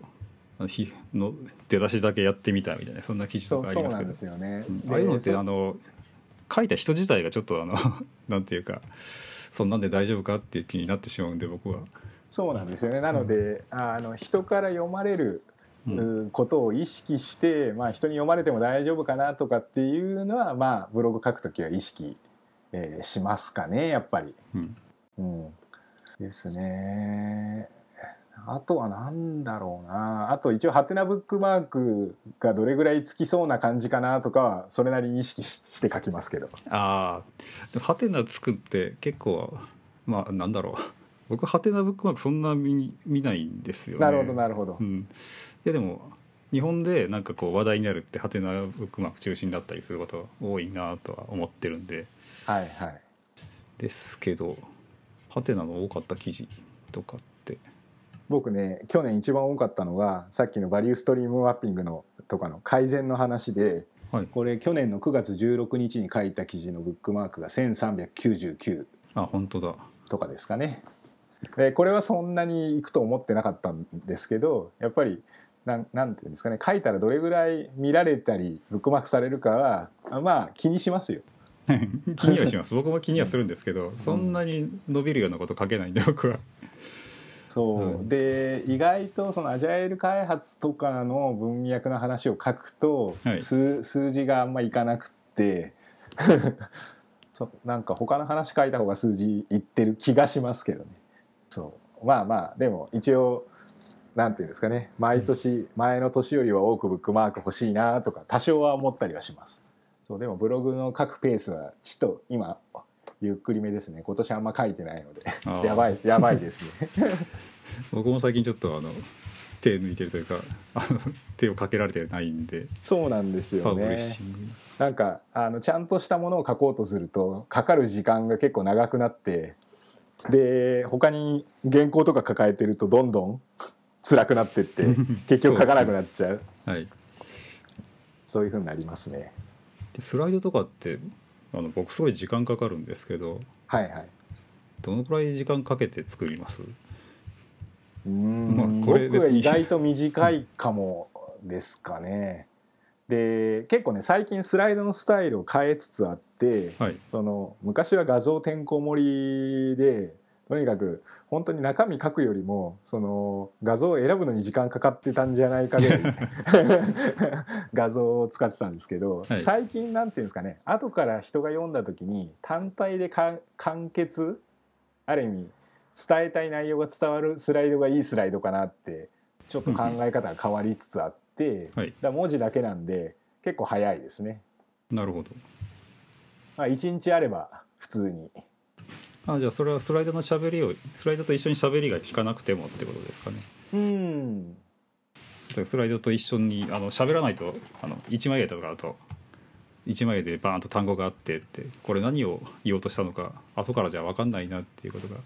あのひの出だしだけやってみたみたいなそんな記事とかありますけどなんですよね。ああいうのってそあの書いた人自体がちょっとあのなんていうかそんなんで大丈夫かっていう気になってしまうんで僕は。そうなんですよね。なので、あの人から読まれるうことを意識して、まあ、人に読まれても大丈夫かなとかっていうのは、まあ、ブログ書くときは意識、えーしますかねやっぱり。うん。うん、ですね。あとは何だろうな。あと一応ハテナブックマークがどれぐらいつきそうな感じかなとかはそれなりに意識しして書きますけど。ああハテナつくって結構まあなんだろう僕ハテナブックマークそんな見見ないんですよね。なるほどなるほど。うん、いやでも日本でなんかこう話題になるってハテナブックマーク中心だったりすることが多いなとは思ってるんで。はいはい。ですけどハテナの多かった記事とかって？僕ね去年一番多かったのがさっきのバリューストリームマッピングのとかの改善の話ではい。これ去年の9月16日に書いた記事のブックマークが1399あ本当だ。とかですかね。でこれはそんなにいくと思ってなかったんですけどやっぱりなんなんていうんですかね書いたらどれぐらい見られたりブックマークされるかはあまあ気にしますよ。気にはします。僕も気にはするんですけど、そんなに伸びるようなこと書けないんで僕は。そう、うんで意外とそのアジャイル開発とかの文脈の話を書くと、はい。数数字があんまいかなくって そなんか他の話書いた方が数字いってる気がしますけどねそう。まあまあでも一応なんていうんですかね。毎年前の年よりは多くブックマーク欲しいなとか多少は思ったりはします。そうでもブログの書くペースはちょっと今ゆっくりめですね。今年あんま書いてないので。やばいやばいですね。僕も最近ちょっとあの手抜いてるというかあの手をかけられてないんで。そうなんですパよねなんかあのちゃんとしたものを書こうとするとかかる時間が結構長くなってで他に原稿とか抱えてるとどんどん辛くなってって 結局書かなくなっちゃう。はい。そういうふうになりますね。でスライドとかってあの僕すごい時間かかるんですけどはいはい。どのくらい時間かけて作ります？うーん、まあこれ僕は意外と短いかもですかねで結構ね最近スライドのスタイルを変えつつあってはい。その昔は画像てんこ盛りでとにかく本当に中身書くよりもその画像を選ぶのに時間かかってたんじゃないかぐらい 画像を使ってたんですけど、はい。最近なんていうんですかね後から人が読んだ時に単体でか完結ある意味伝えたい内容が伝わるスライドがいいスライドかなってちょっと考え方が変わりつつあって、はい。だ文字だけなんで結構早いですね。なるほど。まあ、1日あれば普通に。あじゃあそれはスライドの喋りをスライドと一緒に喋りが聞かなくてもってことですかね。うん。スライドと一緒にあの喋らないとあの1枚絵とかだと1枚絵でバーンと単語があってってこれ何を言おうとしたのか後からじゃ分かんないなっていうことが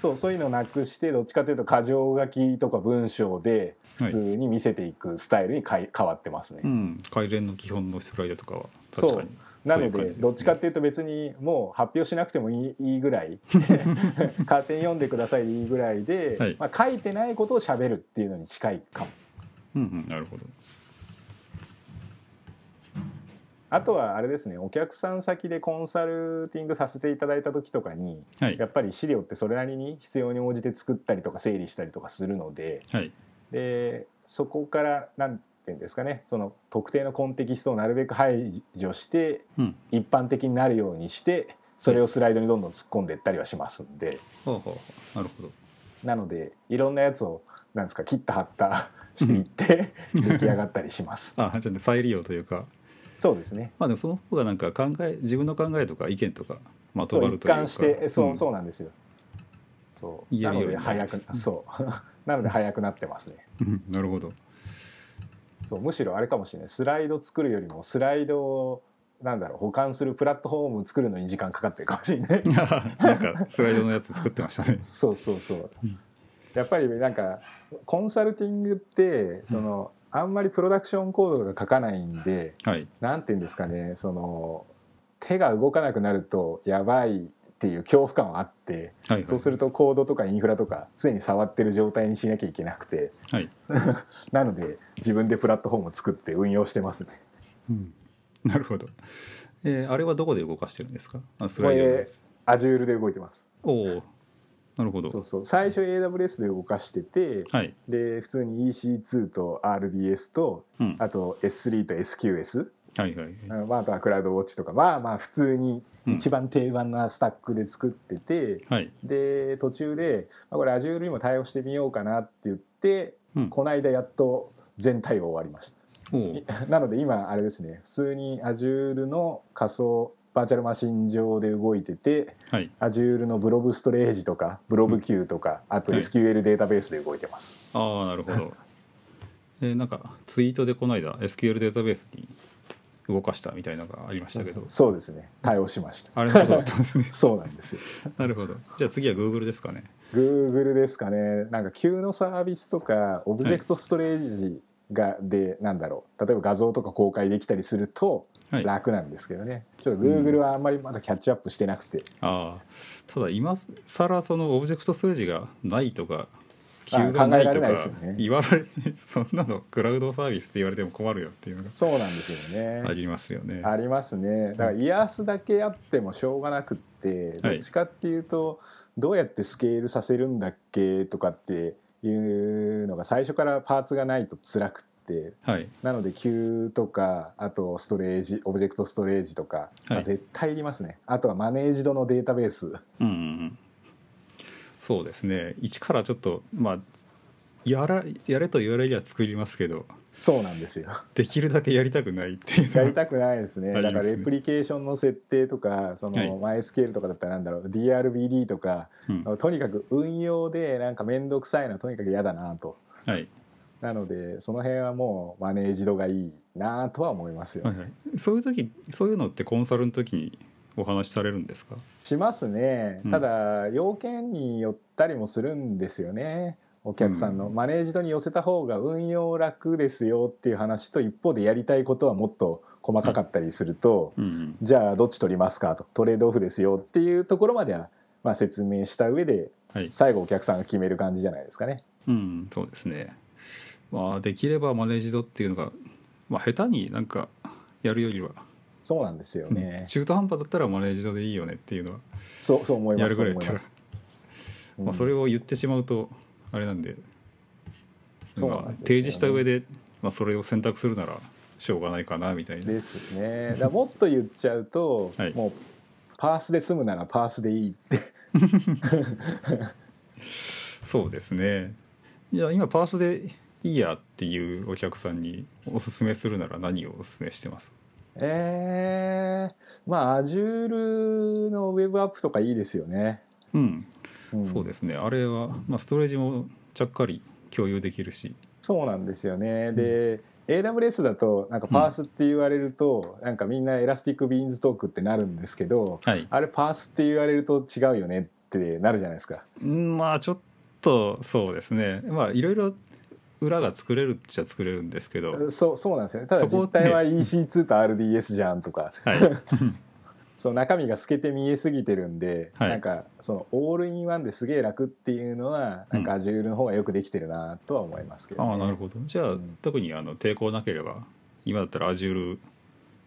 そうそういうのをなくしてどっちかというと箇条書きとか文章ではい。普通に見せていくスタイルに変え変わってますね、うん。改善の基本のスライドとかは確かに。なのでね。どっちかっていうと別にもう発表しなくてもいいいいぐらい。勝手に読んでくださいでいいぐらいで、はい。まあ、書いてないことを喋るっていうのに近いかも。うんうん。なるほどあとはあれですねお客さん先でコンサルティングさせていただいた時とかにはい。やっぱり資料ってそれなりに必要に応じて作ったりとか整理したりとかするのではい。でそこからなんていうんですかねその特定のコンテキストをなるべく排除してうん。一般的になるようにしてそれをスライドにどんどん突っ込んでいったりはしますんで。なるほど。なのでいろんなやつをなんですか切った貼ったしていって出来上がったりします。あじゃあね再利用というかそうですね。まあでもその方がなんか考え自分の考えとか意見とかまとまるというか。貫してそう,、ん。そうなんですよ。そう。なので早くそう。なので 早くなってますね。うん。なるほど。そうむしろあれかもしれない。スライド作るよりもスライドをなんだろう保管するプラットフォーム作るのに時間かかってるかもしれない。なんかスライドのやつ作ってましたね。そうそうそう。うん。やっぱりなんかコンサルティングってそのあんまりプロダクションコードが書かないんではい。なんて言うんですかねその手が動かなくなるとやばいっていう恐怖感はあってはいはい。そうするとコードとかインフラとか常に触ってる状態にしなきゃいけなくてはい、なので自分でプラットフォームを作って運用してますね。うん、なるほど、えーあれはどこで動かしてるんですか？あスライドのやつ Azure で動いてます。おおなるほど。そうそう。最初 AWS で動かしててはい、で普通に EC2 と RDS とうん、あと S3 と SQS はいはいあまあ、あとはクラウドウォッチとか。まあまあ普通にうん。一番定番なスタックで作ってて、はい、で途中で、まあ、これ Azure にも対応してみようかなって言ってうん、この間やっと全対応終わりました。なので今あれですね。普通に Azure の仮想バーチャルマシン上で動いててはい。Azure のブロブストレージとかブロブ Q とか、あとはい SQL データベースで動いてます、ああなるほど。えーなんかツイートでこの間 SQL データベースに動かしたみたいなのがありましたけど。そうです。ね。対応しました。あれのことだったんですね。そうなんですよ。なるほど。じゃあ次は Google ですかね。Google ですかね。なんか Q のサービスとかオブジェクトストレージがでなんだろう。例えば画像とか公開できたりすると楽なんですけどね、ちょっと Google はあんまりまだキャッチアップしてなくて、あただ今更そのオブジェクトストレージがないとかあ Q がないと考えられないか言われ そんなのクラウドサービスって言われても困るよっていうのがそうなんですよね。ありますよね。ありますね。だからイヤースだけあってもしょうがなくってどはい。っちかっていうとどうやってスケールさせるんだっけとかっていうのが最初からパーツがないと辛くってはい。なので Q とかあとストレージオブジェクトストレージとか、まあはい絶対いりますね。あとはマネージドのデータベース。うんうんうん。そうですね。一からちょっとまあやらやれと言われりゃ作りますけどそうなんですよ。できるだけやりたくないっていうのはやりたくないですね。だからレプリケーションの設定とかそはい。の MySQL とかだったらなんだろう DRBD とかうん。とにかく運用でなんか面倒くさいのはとにかく嫌だなと。はい。なのでその辺はもうマネージドがいいなとは思いますよ、はいはい、そういう時そういうのってコンサルの時にお話しされるんですか？しますね。うん。ただ要件によったりもするんですよねお客さんの、うん。マネージドに寄せた方が運用楽ですよっていう話と一方でやりたいことはもっと細かかったりすると、うん。うんじゃあどっち取りますか？とトレードオフですよっていうところまではまあ説明した上ではい。最後お客さんが決める感じじゃないですかね。うんそうですね。まあできればマネージドっていうのが、まあ、下手になんかやるよりは、そうなんですよね。中途半端だったらマネージドでいいよねっていうのはそうそう思います。やるぐらいだったら。まあ、それを言ってしまうとあれなんで,、そう提示した上で、まあ、それを選択するならしょうがないかなみたいな。ですね。だもっと言っちゃうと、はいもうパースで済むならパースでいいって。そうですねいや今 PaaS でいいやっていうお客さんにおすすめするなら何をおすすめしてます？えー、まあ Azure のウェブアップとかいいですよね。うん、ん。そうですね。あれは、まあ、ストレージもちゃっかり共有できるし。そうなんですよね。で、AWS だとなんか PaaS って言われると、なんかみんな Elastic Beanstalk ってなるんですけど、はい。あれ PaaS って言われると違うよねってなるじゃないですか。うんまあちょっとそうですね。まあいろいろ裏が作れるっちゃ作れるんですけど。そうそうなんですよね。ただそこ実態は EC2 と RDS じゃんとか、はい その中身が透けて見えすぎてるんで、はい。なんかそのオールインワンですげえ楽っていうのはなんか Azure の方がよくできてるなとは思いますけど、ね。ああなるほど。じゃあ、うん。特にあの抵抗なければ今だったら Azure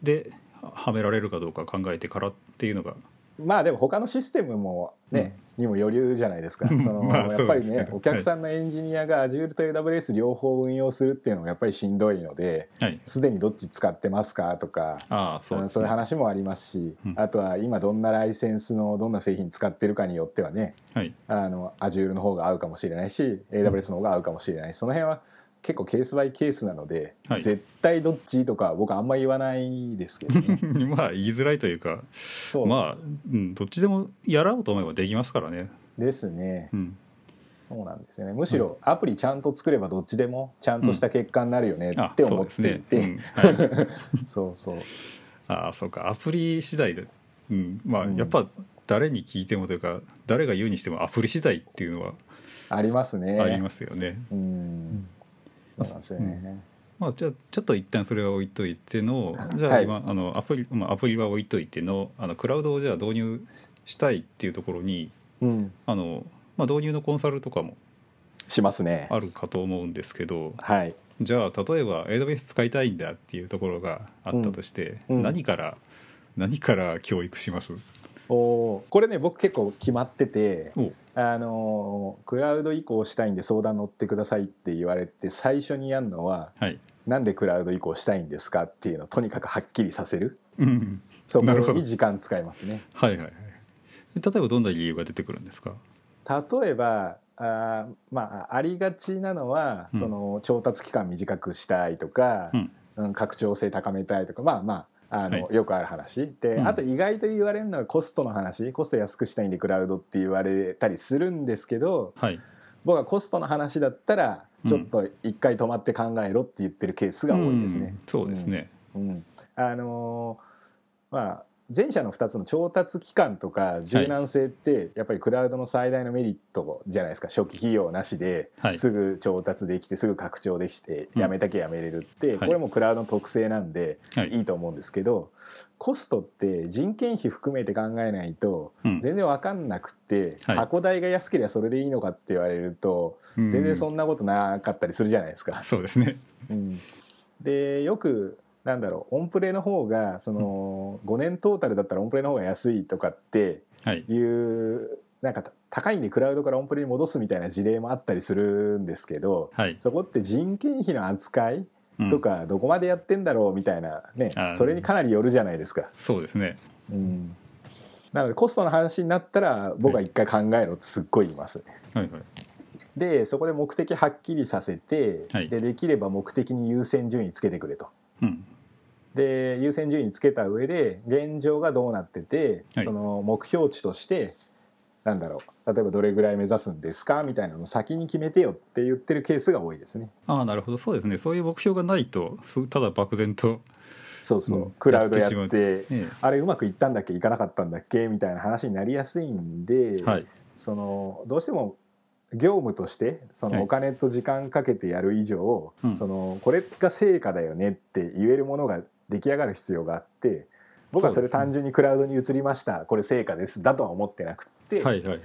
ではめられるかどうか考えてからっていうのが。まあでも他のシステムもね、にも余裕じゃないですか。そのまあやっぱりね、お客さんのエンジニアが Azure と AWS 両方運用するっていうのがやっぱりしんどいので、はいすでにどっち使ってますかとか。そうです、そういうね、話もありますし、うんあとは今どんなライセンスのどんな製品使ってるかによってはねはいあの Azure の方が合うかもしれないし AWS の方が合うかもしれないしその辺は結構ケースバイケースなので、はい。絶対どっちとかは僕あんま言わないですけどね。まあ言いづらいというかそう、まあ、うん、どっちでもやろうと思えばできますからね、ですね。うん、そうなんですよね。むしろアプリちゃんと作ればどっちでもちゃんとした結果になるよねあって思って いて、そうそうああそうか。アプリ次第で、うん、まあうん。やっぱ誰に聞いてもというか誰が言うにしてもアプリ次第っていうのはありますね。ありますよね。うんそうなんですよね、まあ、じゃあちょっと一旦それは置いといてのじゃあはい。今、あのアプリ、まあ、アプリは置いといてのあのクラウドをじゃあ導入したいっていうところにうん、あの、まあ、導入のコンサルとかもしますね。あるかと思うんですけどはい。じゃあ例えば AWS 使いたいんだっていうところがあったとして、うん。うん。何から何から教育します？おこれね僕結構決まってておあのクラウド移行したいんで相談乗ってくださいって言われて最初にやるのははい。なんでクラウド移行したいんですかっていうのをとにかくはっきりさせる。うん。そこに時間使いますね。はいはいはい。例えばどんな理由が出てくるんですか？例えばあーまあありがちなのは、うん。その調達期間短くしたいとか、うん。うん拡張性高めたいとかまあまああの、はよくある話。で、うん。あと意外と言われるのはコストの話。コスト安くしたいんでクラウドって言われたりするんですけどはい。僕はコストの話だったらうん。ちょっと一回止まって考えろって言ってるケースが多いですね。うん。そうですね、うん、あのーまあ前者の2つの調達期間とか柔軟性ってやっぱりクラウドの最大のメリットじゃないですか。初期費用なしではい。すぐ調達できてすぐ拡張できてうんやめたけやめれるってはい。これもクラウドの特性なんではい。いいと思うんですけどコストって人件費含めて考えないとうん。全然分かんなくてはい。箱代が安ければそれでいいのかって言われると全然そんなことなかったりするじゃないですか。そうですね。うん、でよくなんだろうオンプレの方がその5年トータルだったらオンプレの方が安いとかってはい。いうなんか高いんでクラウドからオンプレに戻すみたいな事例もあったりするんですけどはい。そこって人件費の扱いうん。とかどこまでやってんだろうみたいなね、それにかなりよるじゃないですか。そうですね。うん。なのでコストの話になったら僕は一回考えろってすっごい言います。はいはい。でそこで目的はっきりさせて、はい。でできれば目的に優先順位つけてくれと。うんで優先順位つけた上で現状がどうなってて、はい。その目標値としてなんだろう例えばどれぐらい目指すんですかみたいなのを先に決めてよって言ってるケースが多いですね。ああなるほど。そうですね。そういう目標がないとすただ漠然と、そうそう、うんクラウドやっやっててえあれうまくいったんだっけいかなかったんだっけみたいな話になりやすいんで、えはい。そのどうしても業務としてそはい。のお金と時間かけてやる以上、うん。そのこれが成果だよねって言えるものが出来上がる必要があって僕はそれ単純にクラウドに移りましたこれ成果ですだとは思ってなくって、はいはい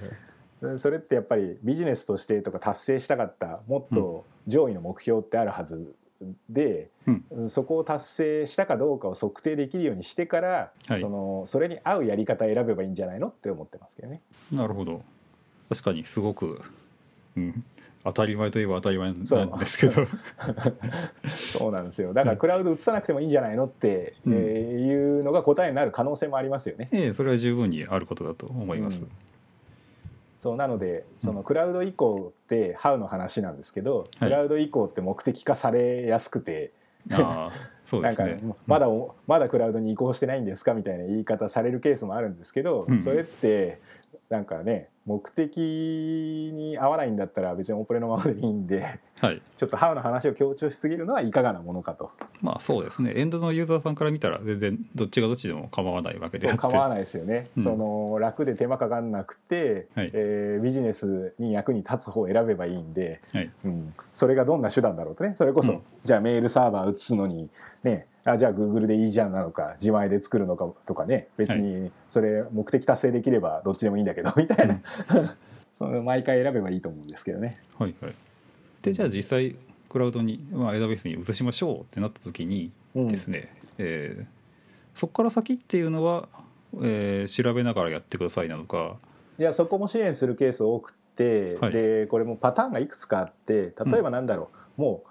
はい。それってやっぱりビジネスとしてとか達成したかったもっと上位の目標ってあるはずで、うん。そこを達成したかどうかを測定できるようにしてから、はい。そのそれに合うやり方を選べばいいんじゃないのって思ってますけどね。なるほど。確かにすごく、うん、当たり前といえば当たり前なんですけど。そうなんですよ。だからクラウド移さなくてもいいんじゃないのって、うん。えーいうのが答えになる可能性もありますよね。ええそれは十分にあることだと思います、うん。そうなのでそのクラウド移行ってハウの話なんですけど、はい。クラウド移行って目的化されやすくて、ああそうなんかですねまだおまだクラウドに移行してないんですかみたいな言い方されるケースもあるんですけど、うん。それってなんかね目的に合わないんだったら別にオペレのままでいいんではい。ちょっとハウの話を強調しすぎるのはいかがなものかと。まあそうですね。エンドのユーザーさんから見たら全然どっちがどっちでも構わないわけで構わないですよね、うん。その楽で手間かかんなくて、はい。えービジネスに役に立つ方を選べばいいんで、はい。うん、それがどんな手段だろうとね。それこそ、うん。じゃあメールサーバー移すのにねあじゃあ Google でいいじゃんなのか自前で作るのかとかね。別にそれ目的達成できればどっちでもいいんだけどみたいな、その毎回選べばいいと思うんですけどね。はいはい。でじゃあ実際クラウドに、まあ、AWS に移しましょうってなった時にうん。ですね、えーそこから先っていうのは、えー調べながらやってくださいなのか。いやそこも支援するケース多くて、はい。でこれもパターンがいくつかあって例えばなんだろう、もう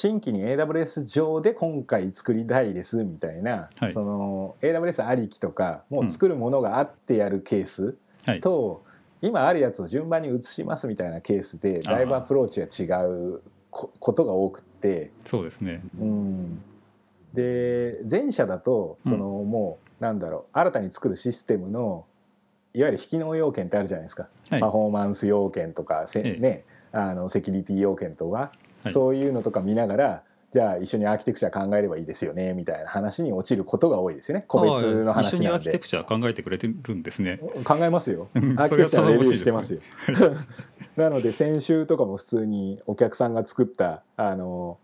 新規に AWS 上で今回作りたいですみたいな、はい。その AWS ありきとかもう作るものがあってやるケースはい。と、今あるやつを順番に移しますみたいなケースでだいぶアプローチが違うこことが多くって。そうですね。うん。で前者だとその、もうなんだろう新たに作るシステムのいわゆる引き納要件ってあるじゃないですか、はい。パフォーマンス要件とかせ、ええ。ね、あのセキュリティ要件とか、はい。そういうのとか見ながらじゃあ一緒にアーキテクチャ考えればいいですよねみたいな話に落ちることが多いですよね。個別のああ一緒話なんでにアーキテクチャ考えてくれてるんですね。考えますよ。うんアーキテクチャのレビューしてますよ。なので先週とかも普通にお客さんが作ったあの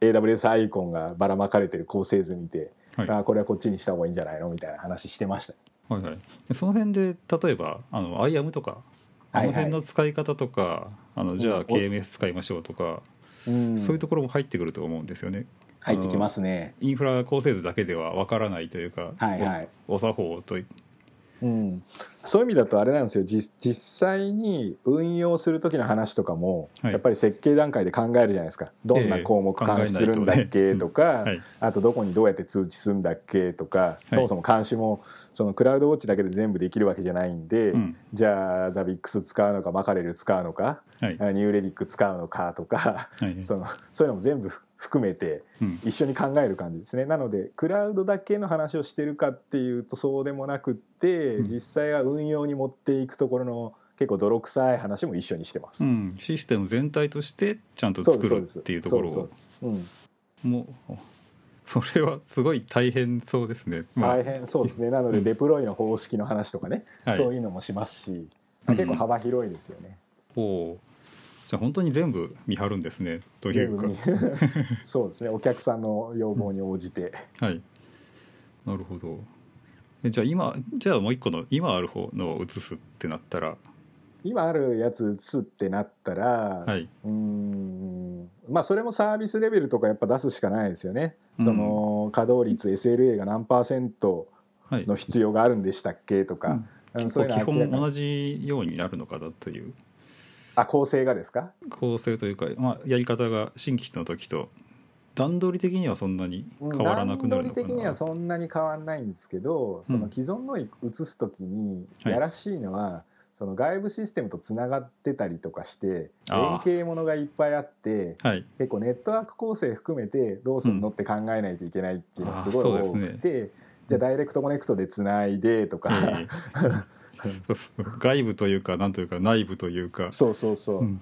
AWS アイコンがばらまかれてる構成図見て、はい。あこれはこっちにした方がいいんじゃないの？みたいな話してました。はいはい。でその辺で例えばあの IAM とかあはいはいの辺の使い方とか、あのじゃあ KMS 使いましょうとか、うん。そういうところも入ってくると思うんですよね。入ってきますね。インフラ構成図だけではわからないというか、はいはい。おお作法というん、そういう意味だとあれなんですよ。実実際に運用する時の話とかも、はい。やっぱり設計段階で考えるじゃないですか。どんな項目監視するんだっけとか、はい。あとどこにどうやって通知するんだっけとか、い。そもそも監視もそのクラウドウォッチだけで全部できるわけじゃないんで、うん。じゃあザビックス使うのかマカレル使うのかニューレディック使うのかとかはい。その そういうのも全部ふ含めてうん。一緒に考える感じですね。なのでクラウドだけの話をしてるかっていうとそうでもなくって、うん。実際は運用に持っていくところの結構泥臭い話も一緒にしてます。うん、システム全体としてちゃんと作るっていうところ。をもうそれはすごい大変そうですね。まあ。大変そうですね。なのでデプロイの方式の話とかね、はい、そういうのもしますし、まあ結構幅広いですよね。おうじゃあ本当に全部見張るんですねというか。そうですねお客さんの要望に応じて、はい。なるほど。えじゃあ今じゃあもう一個の今ある方のを移すってなったら。今あるやつ移すってなったら、はい。うーん。まあそれもサービスレベルとかやっぱ出すしかないですよね。うん。その稼働率 SLA が何パーセントはい。の必要があるんでしたっけとか、うん。うんそういう基の明らかに本同じようになるのかなというあ構成がですか？構成というか、まあ、やり方が新規の時と段取り的にはそんなに変わらなくなるのかな。段取り的にはそんなに変わらないんですけど、そのうん。既存の移す時にはい。やらしいのは、その外部システムとつながってたりとかして連携ものがいっぱいあってはい。結構ネットワーク構成含めてどうするのって考えないといけないっていうのがすごいあーそう多ですね。くて、じゃあダイレクトコネクトでつないでとか、外部というかなんというか内部というか。そうそうそう、うん。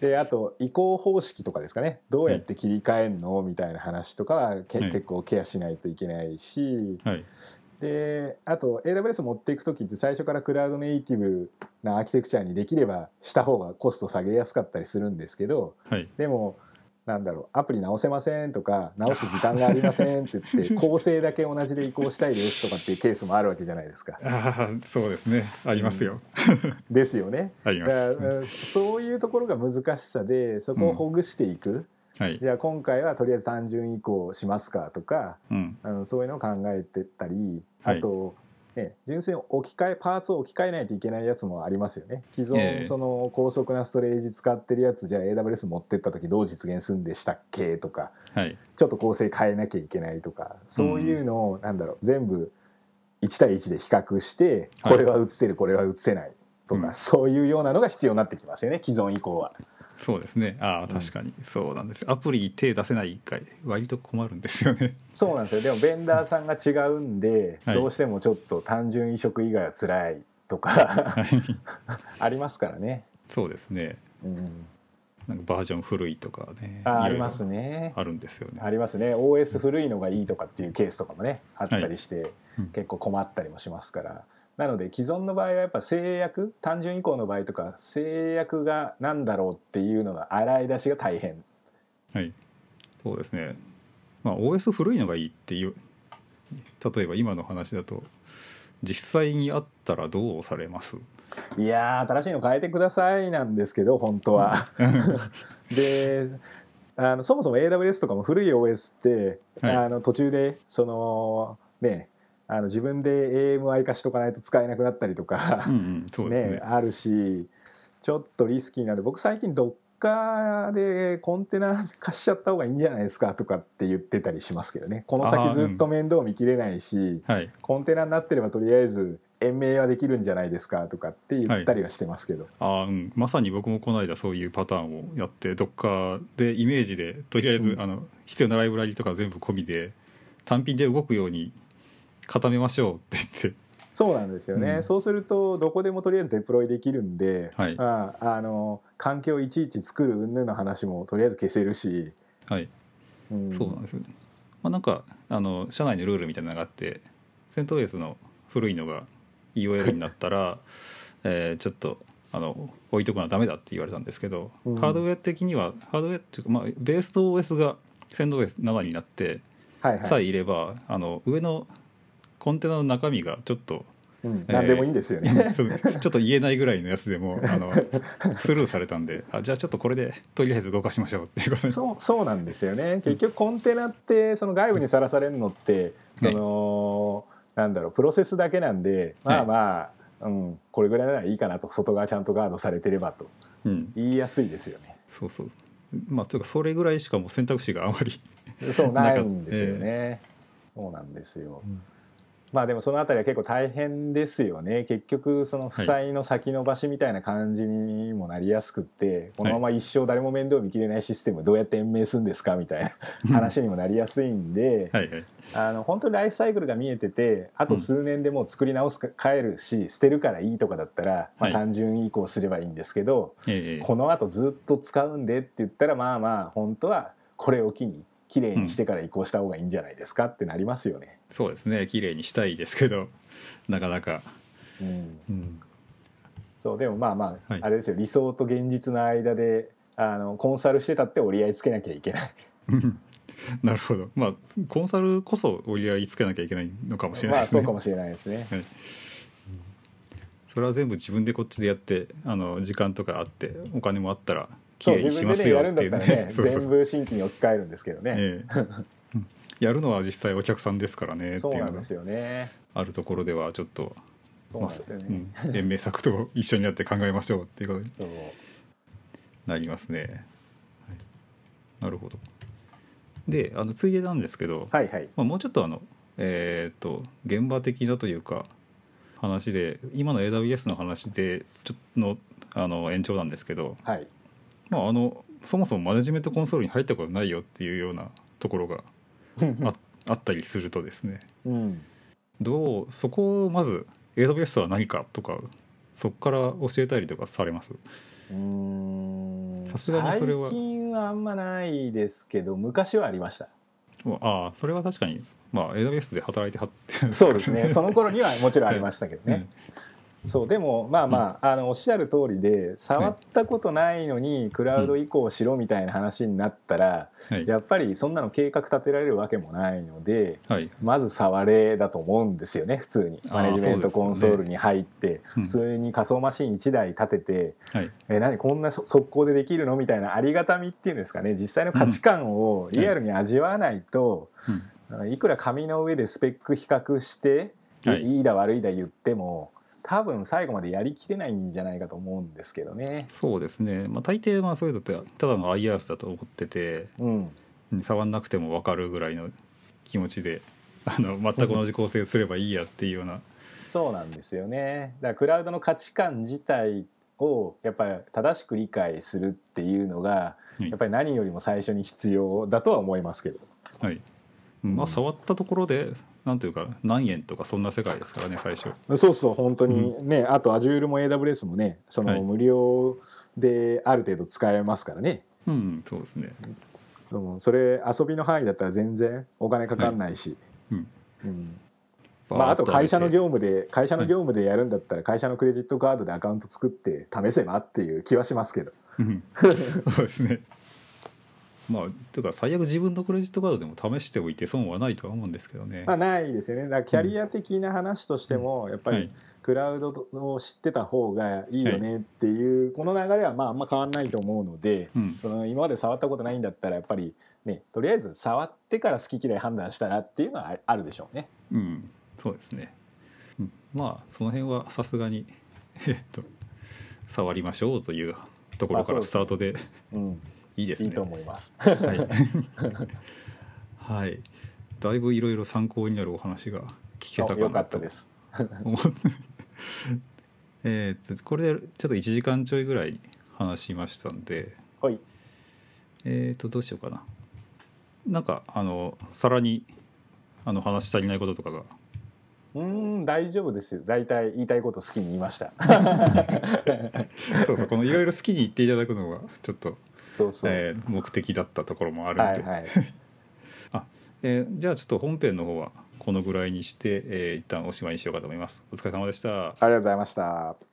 であと移行方式とかですかね。どうやって切り替えるのみたいな話とかはけ、はい。結構ケアしないといけないし。はい。であと AWS 持っていく時って最初からクラウドネイティブなアーキテクチャにできればした方がコスト下げやすかったりするんですけどはい。でもなんだろうアプリ直せませんとか直す時間がありませんって言って 構成だけ同じで移行したいですとかっていうケースもあるわけじゃないですか。ああそうですね。ありますよ、ですよね。ありまだす、そういうところが難しさでそこをほぐしていく、はい、じゃあ今回はとりあえず単純移行しますかとかうん、あのそういうのを考えてったりはい。あと、ね、純粋に置き換えパーツを置き換えないといけないやつもありますよね。既存、ええ。その高速なストレージ使ってるやつじゃあ AWS 持ってった時どう実現するんでしたっけとかはい。ちょっと構成変えなきゃいけないとかそういうのを、なんだろう全部1対1で比較してはい。これは映せる、これは映せないとか、うん。そういうようなのが必要になってきますよね既存以降は。そうですね。ああうん。確かに。そうなんですアプリ手出せない回割と困るんですよね。そうなんですよ。でもベンダーさんが違うんで、はい。どうしてもちょっと単純移植以外は辛いとかはい。ありますからね、そうですね。うん、なんかバージョン古いとかねあありますね。あるんですよね。ありますね。OS 古いのがいいとかっていうケースとかもねあったりして、うん。結構困ったりもしますからなので既存の場合はやっぱ制約単純移行の場合とか制約が何だろうっていうのが洗い出しが大変。はい。そうですね。まあ OS 古いのがいいっていう例えば今の話だと実際にあったらどうされます？いやー新しいの変えてくださいなんですけど本当は。であのそもそも AWS とかも古い OS って、はい。あの途中でそのねあの自分で AMI 化しとかないと使えなくなったりとかうん、うん、ね。ねあるしちょっとリスキーなんで僕最近 Docker でコンテナ化しちゃった方がいいんじゃないですかとかって言ってたりしますけどね。この先ずっと面倒見きれないし、はい。コンテナになってればとりあえず延命はできるんじゃないですかとかって言ったりはしてますけど。あー、うん、まさに僕もこの間そういうパターンをやってどっかでイメージでとりあえず、うん。あの必要なライブラリとか全部込みで単品で動くように固めましょうって言って。そうなんですよね、うん。そうするとどこでもとりあえずデプロイできるんで、はい。ああの環境をいちいち作る云々の話もとりあえず消せるし、はい。うん。そうなんですよ、まあ、なんかあの社内のルールみたいなのがあってセントウェイズの古いのが EOL になったら、えーちょっとあの置いとくのはダメだって言われたんですけど、うん。ハードウェア的にはハードウェアっていうか、まあ、ベースと OS がセントウェイズ7になってはいはい、さえいれば、あの上のコンテナの中身がちょっとうん、えー何でもいいんですよね。ちょっと言えないぐらいのやつでも あのスルーされたんであじゃあちょっとこれでとりあえず動かしましょうっていうこと。にそうそうなんですよね。結局コンテナってその外部にさらされるのってその、なんだろうプロセスだけなんでまあはいまあ、うん、これぐらいならいいかなと外側ちゃんとガードされてればと。うん、言いやすいですよね。そうそう。まあというかそれぐらいしかもう選択肢があまり、そう ないんですよね。そうなんですよ。まあでもそのあたりは結構大変ですよね。結局その負債の先延ばしみたいな感じにもなりやすくって、このまま一生誰も面倒見きれないシステムどうやって延命するんですかみたいな話にもなりやすいんで、はいはい。あの本当にライフサイクルが見えててあと数年でもう作り直すか変えるし捨てるからいいとかだったら、まあ、はい。単純移行すればいいんですけど、ええ。このあとずっと使うんでって言ったらまあまあ本当はこれを機にきれいにしてから移行した方がいいんじゃないですかってなりますよね。そうですね。綺麗にしたいですけど なかなか、うん。うん、そうでもまあまあ、はい。あれですよ理想と現実の間であのコンサルしてたって折り合いつけなきゃいけない。なるほど。まあコンサルこそ折り合いつけなきゃいけないのかもしれないまあですね、そうかもしれないですね。それは全部自分でこっちでやってあの時間とかあってお金もあったら綺そう麗にしますねよったらね そうそう全部新規に置き換えるんですけどね。え やるのは実際お客さんですからねっていうのが。あるところではちょっと。まあうん延命策と一緒になって考えましょうっていうことになりますね。はい、なるほど。であのついでなんですけど、はいはい。まあ、もうちょっとあのえーっと現場的なというか話で今の AWS の話でちょっとのあの延長なんですけど、はい。まあ、あのそもそもマネジメントコンソールに入ったことないよっていうようなところがああったりするとですねうん。どうそこをまず AWS は何かとかそこから教えたりとかされます？うーんさすがにそれは最近はあんまないですけど昔はありました。ああそれは確かにまあ AWS で働いてはってそうですね。その頃にはもちろんありましたけどうんね。そうでもまあまあ,、あのおっしゃる通りで触ったことないのにクラウド移行しろみたいな話になったら、はい。やっぱりそんなの計画立てられるわけもないのではい。まず触れだと思うんですよね普通に。マネジメントコンソールに入って、うん。普通に仮想マシン1台立てて、はい。え何こんなそ速攻でできるのみたいなありがたみっていうんですかね実際の価値観をリアルに味わわないと、うん。いくら紙の上でスペック比較して、はい。い、いだ悪いだ言っても多分最後までやりきれないんじゃないかと思うんですけどね。そうですね、まあ、大抵まあそういうのってただの IRS だと思っててうん、うん触んなくても分かるぐらいの気持ちで あの全く同じ構成すればいいやっていうような、そうなんですよね。だからクラウドの価値観自体をやっぱり正しく理解するっていうのがはいやっぱり何よりも最初に必要だとは思いますけど。はいまあ、触ったところでなんていうか何円とかそんな世界ですからね最初。そうそう本当にね、あと Azure も AWS もねそはい。の無料である程度使えますからね、うんそうですね。でもそれ遊びの範囲だったら全然お金かかんないし、うん。うん。まあ、あと会社の業務で会社の業務でやるんだったら会社のクレジットカードでアカウント作って試せばっていう気はしますけど。うん。そうですねまあというか最悪自分のクレジットカードでも試しておいて損はないとは思うんですけどね、まあないですよね。だからキャリア的な話としてもやっぱりはい。クラウドを知ってた方がいいよねっていうこの流れはまああんま変わんないと思うのでうん。その今まで触ったことないんだったらやっぱりねとりあえず触ってから好き嫌い判断したらっていうのはああるでしょうね。うん、そうですね、うん、まあその辺はさすがにえっと触りましょうというところからスタートで。うん、いいですねいいと思います。はい、はい、だいぶいろいろ参考になるお話が聞けたかなとよかったです。えーっとこれでちょっと1時間ちょいぐらい話しましたんではい。えーっとどうしようかななんかあのさらにあの話し足りないこととかがうーん大丈夫ですよ。大体言いたいこと好きに言いました。そうそうこのいろいろ好きに言っていただくのがちょっと、そうそう。えー目的だったところもあるので、はいはい。えーじゃあちょっと本編の方はこのぐらいにして、えー一旦おしまいにしようかと思います。お疲れ様でした。ありがとうございました。